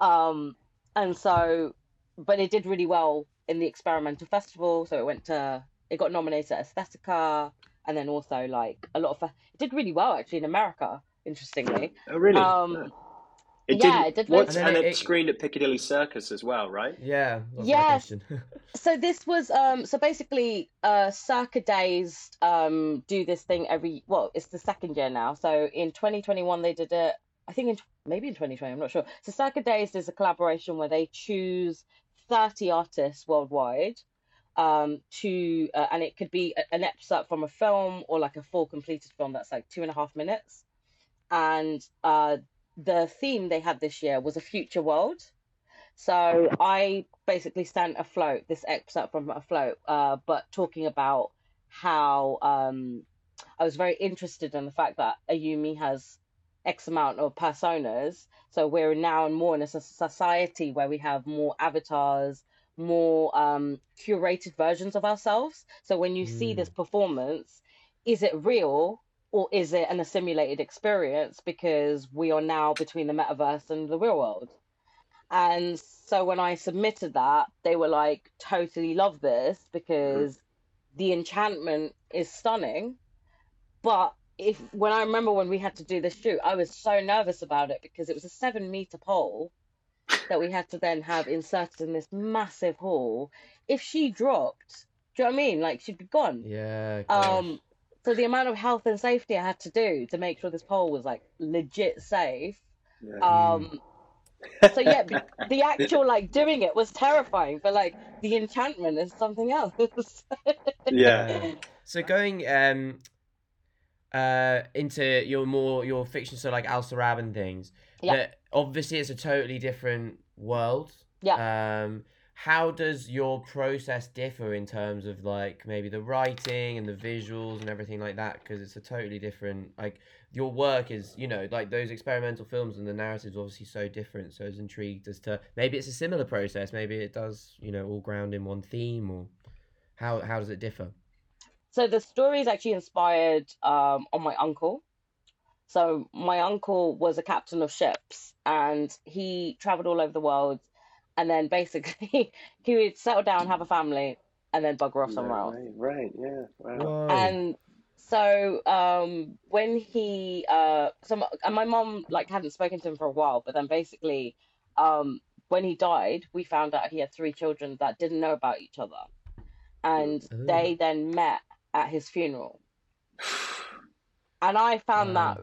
um, and so, but it did really well in the experimental festival, so it went to it got nominated at Aesthetica, and then also like a lot of it did really well actually in America, interestingly. Oh, really? Um, it yeah, did. it did What, And and it, it- screened at Piccadilly Circus as well, right? Yeah. That's Yes. (laughs) so this was um so basically uh Circa Days um do this thing every well it's the second year now so in 2021 they did it I think in maybe in 2020 I'm not sure so Circa Days is a collaboration where they choose 30 artists worldwide um to uh, and it could be a- an excerpt from a film or like a full completed film that's like two and a half minutes and uh the theme they had this year was a future world so I basically sent afloat this excerpt from afloat, uh, but talking about how um, I was very interested in the fact that Ayumi has X amount of personas. So we're now and more in a society where we have more avatars, more um, curated versions of ourselves. So when you see Mm. this performance, is it real or is it an assimilated experience? Because we are now between the metaverse and the real world. And so when I submitted that, they were like, totally love this because the enchantment is stunning. But if when I remember when we had to do this shoot, I was so nervous about it because it was a seven meter pole that we had to then have inserted in this massive hall. If she dropped, do you know what I mean? Like she'd be gone. yeah. gosh. Um, so the amount of health and safety I had to do to make sure this pole was like legit safe. Yeah. Um, so yeah, the, the (laughs) actual like doing it was terrifying, but like the enchantment is something else. (laughs) yeah. So going um uh into your more your fiction, so like Al Sarab and things. Yeah. that- obviously, it's a totally different world. Yeah. Um, how does your process differ in terms of like maybe the writing and the visuals and everything like that? Because it's a totally different like your work is you know like those experimental films and the narratives obviously so different. So I was intrigued as to maybe it's a similar process. Maybe it does you know all ground in one theme or how how does it differ? So the story is actually inspired um, on my uncle. So my uncle was a captain of ships, and he traveled all over the world, and then basically (laughs) he would settle down, have a family, and then bugger off somewhere else. Right, right, yeah. Wow. And so um, when he, uh, so my, and my mom like hadn't spoken to him for a while, but then basically um, when he died, we found out he had three children that didn't know about each other, and Ooh. they then met at his funeral. And I found Wow. that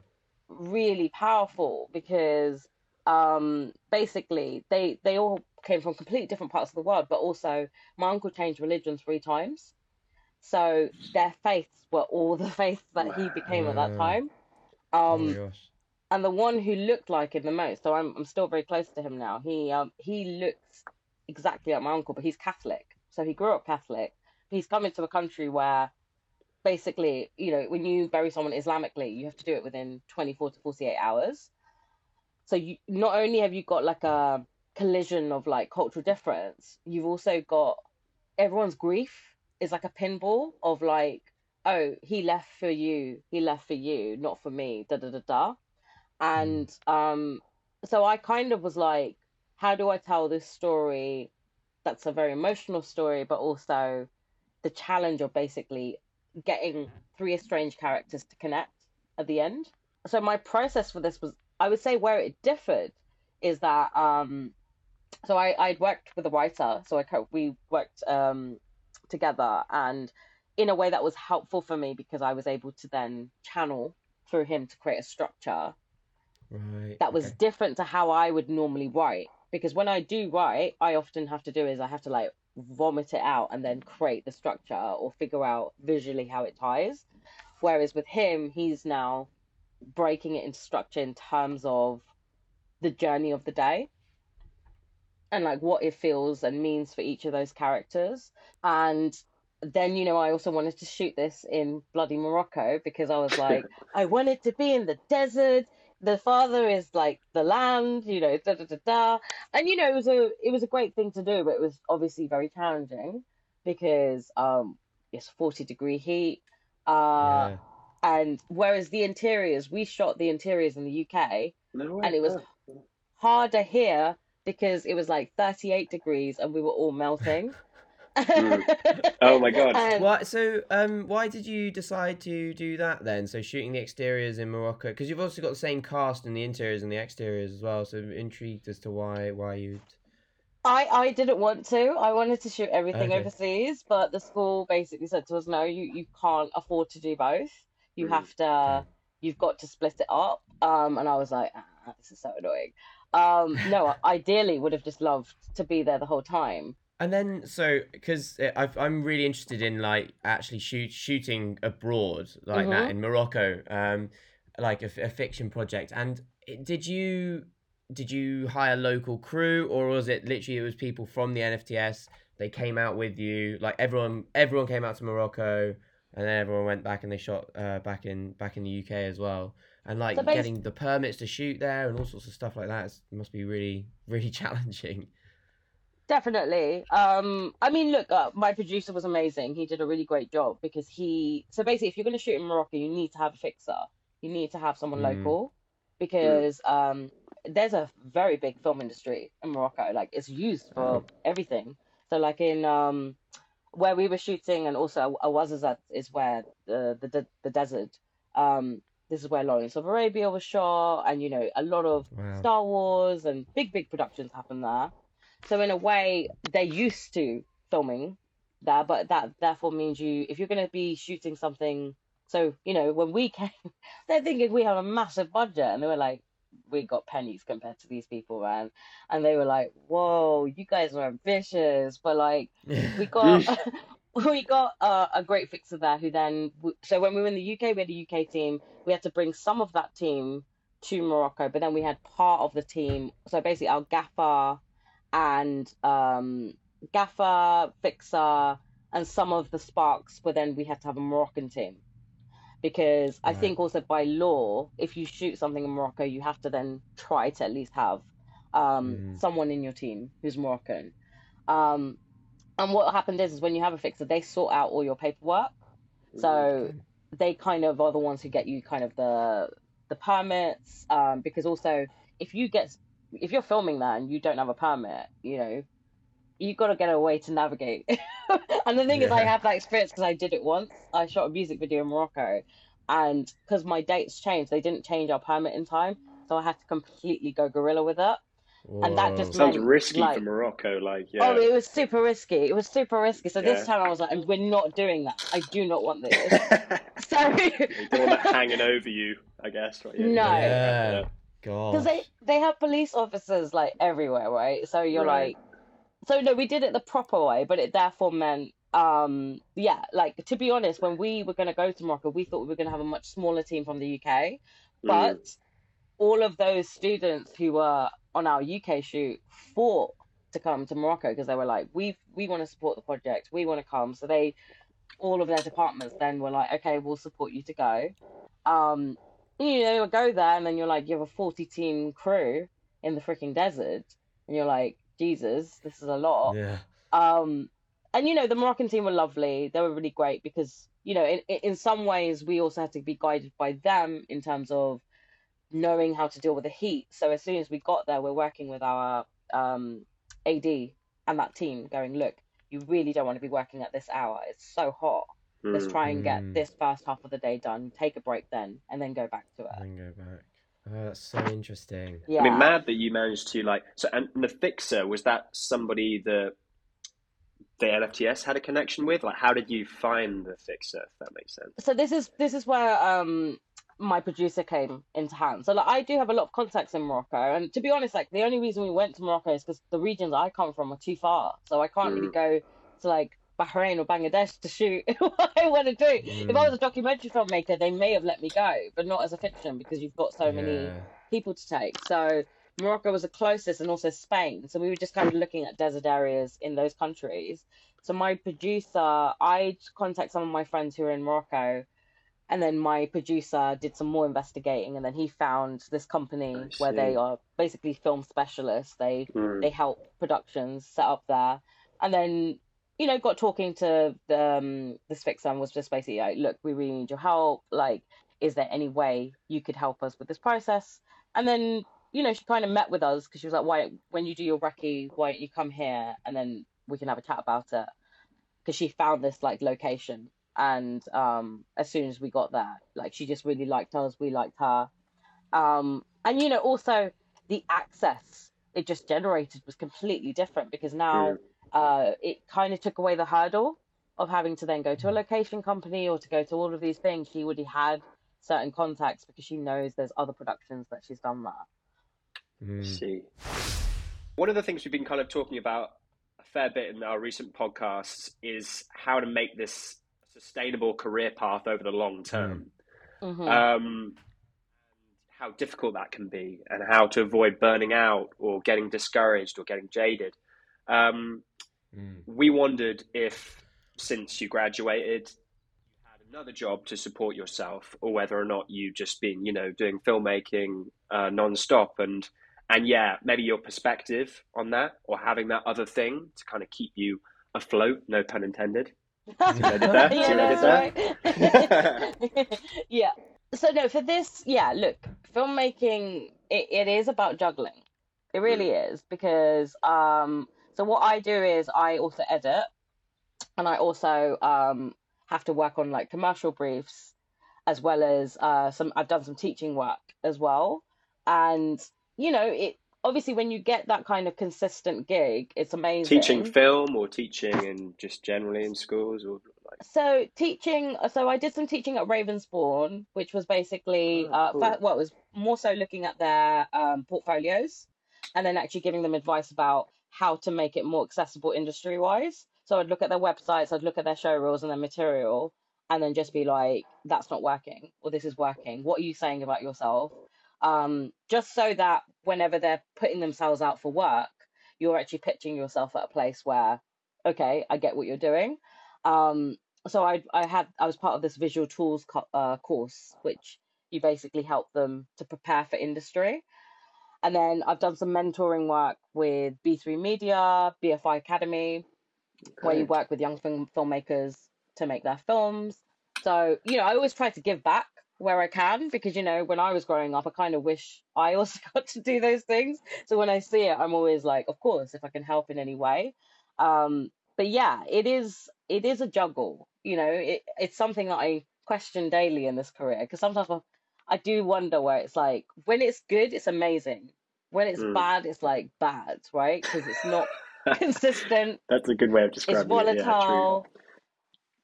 really powerful because um, basically they they all came from completely different parts of the world, but also my uncle changed religion three times. So their faiths were all (laughs) the faiths that he became at that time. oh Um, gosh. and the one who looked like him the most, so I'm I'm still very close to him now. He um he looks exactly like my uncle, but he's Catholic. So he grew up Catholic. He's come into a country where basically, you know, when you bury someone Islamically, you have to do it within 24 to 48 hours. So you not only have you got like a collision of like cultural difference, you've also got everyone's grief is like a pinball of like, oh, he left for you, he left for you, not for me, da da da da. And um, so I kind of was like, how do I tell this story that's a very emotional story, but also the challenge of basically getting three estranged characters to connect at the end. So my process for this was, I would say, where it differed is that um, so I I'd worked with a writer, so I co- we worked um together, and in a way that was helpful for me because I was able to then channel through him to create a structure Right. that was okay. different to how I would normally write. Because when I do write, I often have to do is I have to like vomit it out and then create the structure or figure out visually how it ties. Whereas with him, he's now breaking it into structure in terms of the journey of the day and like what it feels and means for each of those characters. And then, you know, I also wanted to shoot this in bloody Morocco because I was (laughs) like, I wanted to be in the desert. The father is like the land, you know, da da da da. And you know, it was a it was a great thing to do, but it was obviously very challenging because um it's 40 degree heat. Uh Yeah. and whereas the interiors, we shot the interiors in the UK No and it was harder here because it was like 38 degrees and we were all melting. (laughs) Mm. Oh my God. And- Why? So, um, why did you decide to do that then? So, shooting the exteriors in Morocco because you've also got the same cast in the interiors and the exteriors as well. So, I'm intrigued as to why why you. I I didn't want to. I wanted to shoot everything Okay. overseas, but the school basically said to us, no, you you can't afford to do both. You Mm. have to. Okay. You've got to split it up. Um, and I was like, ah, this is so annoying. Um, no, ideally would have just loved to be there the whole time. And then, so because I'm really interested in like actually shoot shooting abroad like Mhm. that in Morocco, um, like a, a fiction project. And did you did you hire local crew or was it literally it was people from the NFTS? They came out with you, like everyone everyone came out to Morocco, and then everyone went back and they shot uh, back in back in the UK as well. And like So getting the permits to shoot there and all sorts of stuff like that is, must be really (laughs) really challenging. Definitely. Um, I mean, look, uh, my producer was amazing. He did a really great job because he. So basically, if you're going to shoot in Morocco, you need to have a fixer. You need to have someone Mm. local because um, there's a very big film industry in Morocco. Like it's used for everything. So like in um, where we were shooting, and also Ouarzazate is where the the the, the desert. Um, this is where Lawrence of Arabia was shot, and you know a lot of Wow. Star Wars and big, big productions happen there. So in a way, they're used to filming there, but that therefore means you, if you're going to be shooting something, so you know, when we came, (laughs) they're thinking we have a massive budget, and they were like, we got pennies compared to these people, man, and they were like, whoa, you guys are ambitious, but like we (laughs) got. (laughs) We got uh, a great fixer there who then, so when we were in the UK, we had a UK team. We had to bring some of that team to Morocco, but then we had part of the team. So basically, our gaffer and um, gaffer, fixer, and some of the sparks. But then we had to have a Moroccan team because I think also by law, if you shoot something in Morocco, you have to then try to at least have um, Mhm. someone in your team who's Moroccan. Um, and what happened is, is when you have a fixer, they sort out all your paperwork. So they kind of are the ones who get you kind of the the permits um, because also if you get if you're filming that and you don't have a permit you know you've got to get a way to navigate. (laughs) And the thing is i have that experience because i did it once. I shot a music video in morocco and because my dates changed they didn't change our permit in time so i had to completely go guerrilla with it And that just Sounds meant, risky like- for Morocco. Like, yeah. oh it was super risky it was super risky so this time i was like we're not doing that i do not want this (laughs) so you don't want that hanging over you, I guess. Right? No. Yeah. God. because they they have police officers like everywhere right so you're Right. like so no we did it the proper way but it therefore meant um yeah like to be honest when we were going to go to morocco we thought we were going to have a much smaller team from the uk Mm. All of those students who were on our uk shoot fought to come to morocco because they were like we we want to support the project we want to come so they all of their departments then were like okay we'll support you to go um you know, go there and then you're like, you have a 40 team crew in the freaking desert, and you're like, Jesus, this is a lot. Yeah. Um, and you know, the Moroccan team were lovely. They were really great because, you know, in, in some ways, we also had to be guided by them in terms of knowing how to deal with the heat. So as soon as we got there, we're working with our um, AD and that team going, look, you really don't want to be working at this hour. It's so hot. Let's Mm. try and get Mm. this first half of the day done, take a break then, and then go back to it. And go back. Oh, that's so interesting. Yeah. I mean, mad that you managed to like. So, and the fixer was that somebody that the NFTS had a connection with? Like, how did you find the fixer? If that makes sense. so this is this is where um my producer came into hand. So like I do have a lot of contacts in Morocco, and to be honest, like the only reason we went to Morocco is because the regions I come from are too far, so I can't really Mm. go to like Bahrain or Bangladesh to shoot (laughs) what I want to do. If I was a documentary filmmaker, they may have let me go, but not as a fiction because you've got so many people to take. So Morocco was the closest, and also Spain. So we were just kind of looking at desert areas in those countries. So my producer, I contact some of my friends who are in Morocco, and then my producer did some more investigating, and then he found this company where they are basically film specialists. They Mm. they help productions set up there, and then you know got talking to the um, this fixer and was just basically like, look, we really need your help. Like, is there any way you could help us with this process? And then you know she kind of met with us because she was like, why when you do your recce, why don't you come here and then we can have a chat about it? Because she found this like location, and um, as soon as we got there, like she just really liked us, we liked her, um, and you know also the access it just generated was completely different because now uh, it kind of took away the hurdle of having to then go to a location company or to go to all of these things. She already had certain contacts because she knows there's other productions that she's done that. Mm. see. One of the things we've been kind of talking about a fair bit in our recent podcasts is how to make this a sustainable career path over the long term. hmm Um, how difficult that can be, and how to avoid burning out or getting discouraged or getting jaded. Um, Mm. we wondered if, since you graduated, you had another job to support yourself, or whether or not you've just been, you know, doing filmmaking uh, non-stop, and and yeah, maybe your perspective on that, or having that other thing to kind of keep you afloat. No pun intended. (laughs) yeah, See what I did there? See what I did that's right. yeah. So no, for this, yeah. Look, filmmaking it, it is about juggling. It really is because um. So what I do is I also edit, and I also um have to work on like commercial briefs, as well as uh some. I've done some teaching work as well, and you know it. Obviously, when you get that kind of consistent gig, it's amazing. Teaching film or teaching and just generally in schools or like So teaching, so I did some teaching at Ravensbourne, which was basically, Oh, uh, cool. fa- well, was more so looking at their um, portfolios and then actually giving them advice about how to make it more accessible industry wise. So I'd look at their websites, I'd look at their show reels and their material, and then just be like, that's not working, or this is working. What are you saying about yourself? Um, just so that whenever they're putting themselves out for work, you're actually pitching yourself at a place where, okay, I get what you're doing. Um, so I I had I was part of this visual tools co- uh, course, which you basically help them to prepare for industry. And then I've done some mentoring work with B3 Media, BFI Academy, where you work with young film filmmakers to make their films. So, you know, I always try to give back where I can because, you know, when I was growing up, I kind of wish I (laughs) also got to do those things. So when I see it, I'm always like, of course, if I can help in any way. Um, but yeah, it is it is a juggle. You know, it, it's something that I question daily in this career because sometimes I, I do wonder where it's like when it's good, it's amazing. When it's Mm. bad, it's like bad, right? Because it's not (laughs) consistent. That's a good way of It's describing it. Yeah, volatile.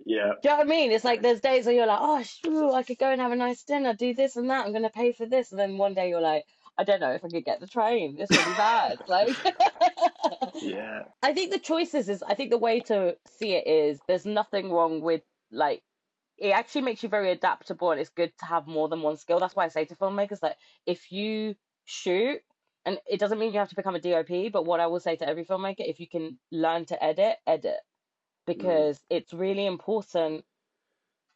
Yeah. Do you know what I mean? It's like there's days where you're like, oh, shoo, I could go and have a nice dinner, do this and that. I'm gonna pay for this, and then one day you're like, I don't know if I could get the train. This It's really bad. (laughs) Like, (laughs) Yeah. I think the choices is, I think the way to see it is, there's nothing wrong with like, it actually makes you very adaptable, and it's good to have more than one skill. That's why I say to filmmakers that if you shoot, and it doesn't mean you have to become a DOP, but what I will say to every filmmaker, if you can learn to edit, edit because it's really important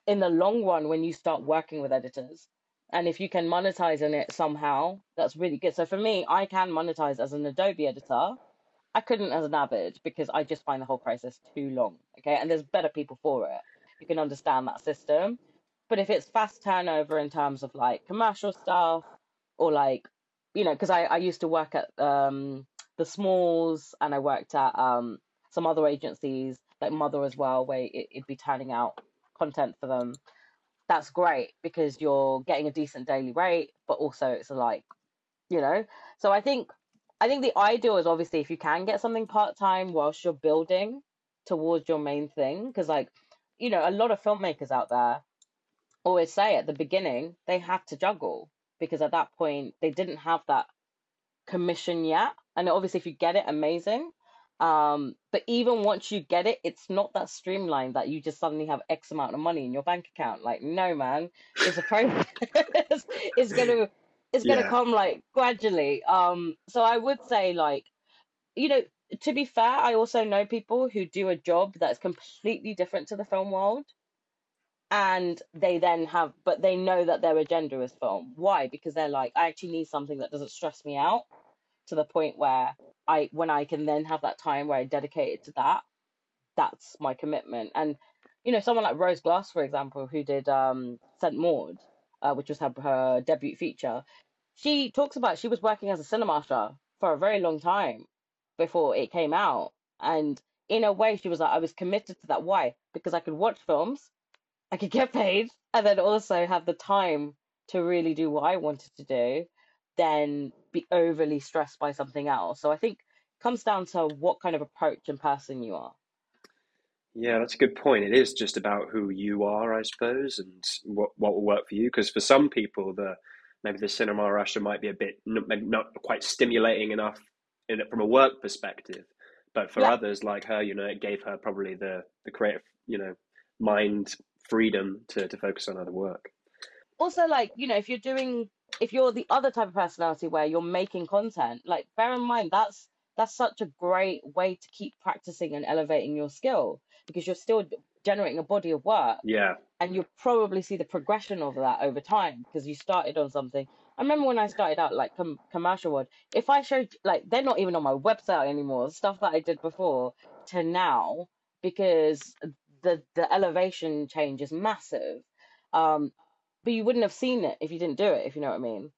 in the long run when you start working with editors. And if you can monetize in it somehow, that's really good. So for me, I can monetize as an Adobe editor. I couldn't as an Avid because I just find the whole process too long. Okay. And there's better people for it. You can understand that system. But if it's fast turnover in terms of like commercial stuff or like, you know, because I, I used to work at um, the Smalls and I worked at um, some other agencies like Mother as well, where it, it'd be turning out content for them. That's great because you're getting a decent daily rate, but also it's like, you know. So I think I think the ideal is obviously if you can get something part time whilst you're building towards your main thing, because like, you know, a lot of filmmakers out there, always say at the beginning, they had to juggle because at that point they didn't have that commission yet. And obviously, if you get it, amazing. Um, but even once you get it, it's not that streamlined that you just suddenly have X amount of money in your bank account. Like, no, man, it's a process. (laughs) it's gonna it's gonna Yeah. come like gradually. Um, so I would say like, you know, to be fair, I also know people who do a job that's completely different to the film world, and they then have, but they know that their agenda is film. Why? Because they're like, I actually need something that doesn't stress me out to the point where I, when I can then have that time where I dedicate it to that, that's my commitment. And you know, someone like Rose Glass, for example, who did um Saint Maud, uh, which was her her debut feature, she talks about she was working as a cinema usher for a very long time before it came out, and in a way, she was like, I was committed to that. Why? Because I could watch films, I could get paid, and then also have the time to really do what I wanted to do, then be overly stressed by something else. So I think it comes down to what kind of approach and person you are. Yeah, that's a good point. It is just about who you are, I suppose, and what what will work for you. Because for some people, the maybe the cinema rusher might be a bit maybe not quite stimulating enough in it from a work perspective. But for Yeah. others like her, you know, it gave her probably the the creative, you know, mind freedom to to focus on other work. also like you know if you're doing if you're the other type of personality where you're making content like bear in mind that's that's such a great way to keep practicing and elevating your skill because you're still generating a body of work Yeah, and you'll probably see the progression of that over time because you started on something. I remember when i started out like com- commercial world if i showed like they're not even on my website anymore stuff that i did before to now because the the elevation change is massive. Um but you wouldn't have seen it if you didn't do it if you know what i mean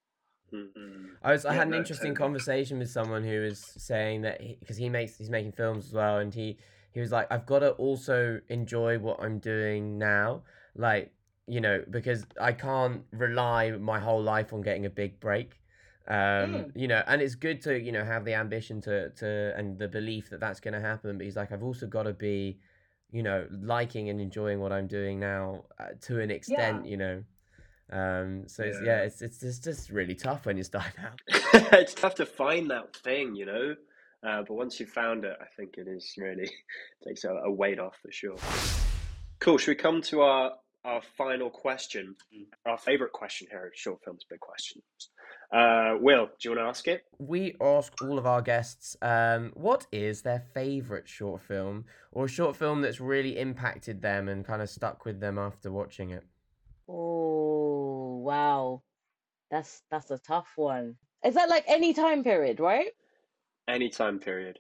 Mhm. I was I had an interesting totally. conversation with someone who was saying that because he, makes he's making films as well, and he he was like, I've got to also enjoy what I'm doing now, like you know, because I can't rely my whole life on getting a big break. Um, Mm. you know, and it's good to you know have the ambition to to and the belief that that's going to happen. But he's like, I've also got to be, you know, liking and enjoying what I'm doing now uh, to an extent, you know. Um, so it's, yeah, Yeah. it's, it's it's just really tough when you start out. (laughs) it's tough to find that thing, you know. Uh, but once you've found it, I think it is really (laughs) takes a, a weight off for sure. Cool. Should we come to our our final question? Our favorite question here at Short Films Big Questions. Uh, Will, do you want to ask it? we ask all of our guests um, what is their favorite short film or a short film that's really impacted them and kind of stuck with them after watching it. oh wow that's that's a tough one is that like any time period right Any time period.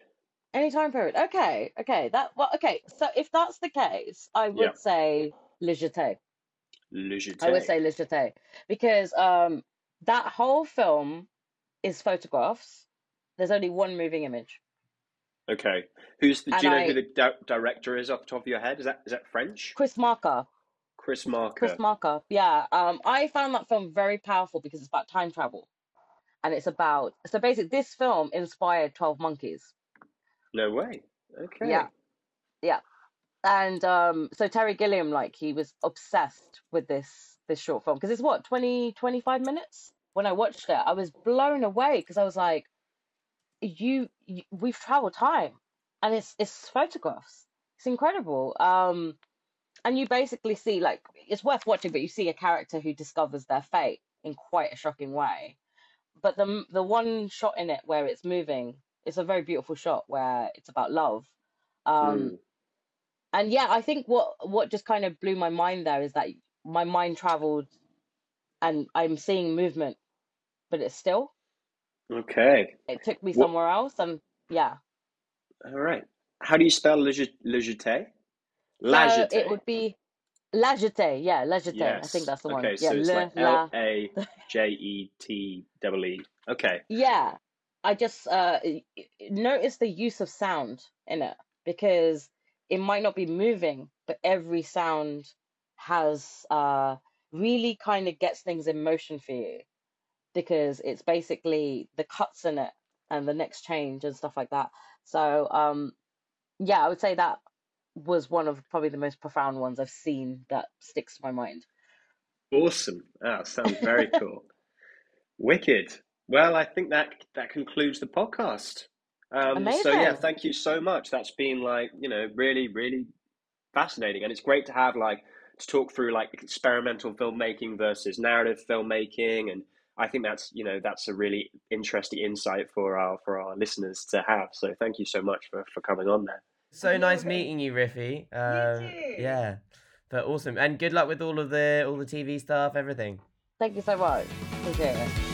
Any time period. Okay, okay. That well, okay. So if that's the case, I would Yeah. say Le Jetée. Le I would say Le Jetée because um that whole film is photographs. There's only one moving image. Okay. Who's the? Do you know I- who the di- director is off the top of your head? Is that is that French? Chris Marker. Chris Marker. Chris Marker. Yeah. Um, I found that film very powerful because it's about time travel, and it's about so basically this film inspired Twelve Monkeys. No way. Okay. Yeah. Yeah. And um so Terry Gilliam like he was obsessed with this this short film because it's what 20 25 minutes when I watched it I was blown away because I was like you, you we've traveled time and it's it's photographs it's incredible um and you basically see like it's worth watching but you see a character who discovers their fate in quite a shocking way but the the one shot in it where it's moving it's a very beautiful shot where it's about love um Mm. and yeah i think what what just kind of blew my mind there is that my mind traveled and i'm seeing movement but it's still Okay. it took me What- somewhere else and yeah All right. How do you spell le, le jetée? So it would be la jetée yeah la jetée i think that's the one. Okay, yeah so it's le, like L A J E T double E. Okay. Yeah, I just uh notice the use of sound in it because it might not be moving, but every sound has uh really kind of gets things in motion for you because it's basically the cuts in it and the next change and stuff like that. So um yeah, I would say that was one of probably the most profound ones I've seen that sticks to my mind. Awesome. Ah, sounds very (laughs) cool. Wicked. Well, I think that that concludes the podcast. Um, so yeah, thank you so much. That's been like you know really really fascinating, and it's great to have like to talk through like experimental filmmaking versus narrative filmmaking, and I think that's you know that's a really interesting insight for our for our listeners to have. So thank you so much for for coming on there. So nice meeting you, Riffy. Um, too. Yeah, but awesome, and good luck with all of the all the TV stuff, everything. Thank you so much. Appreciate it.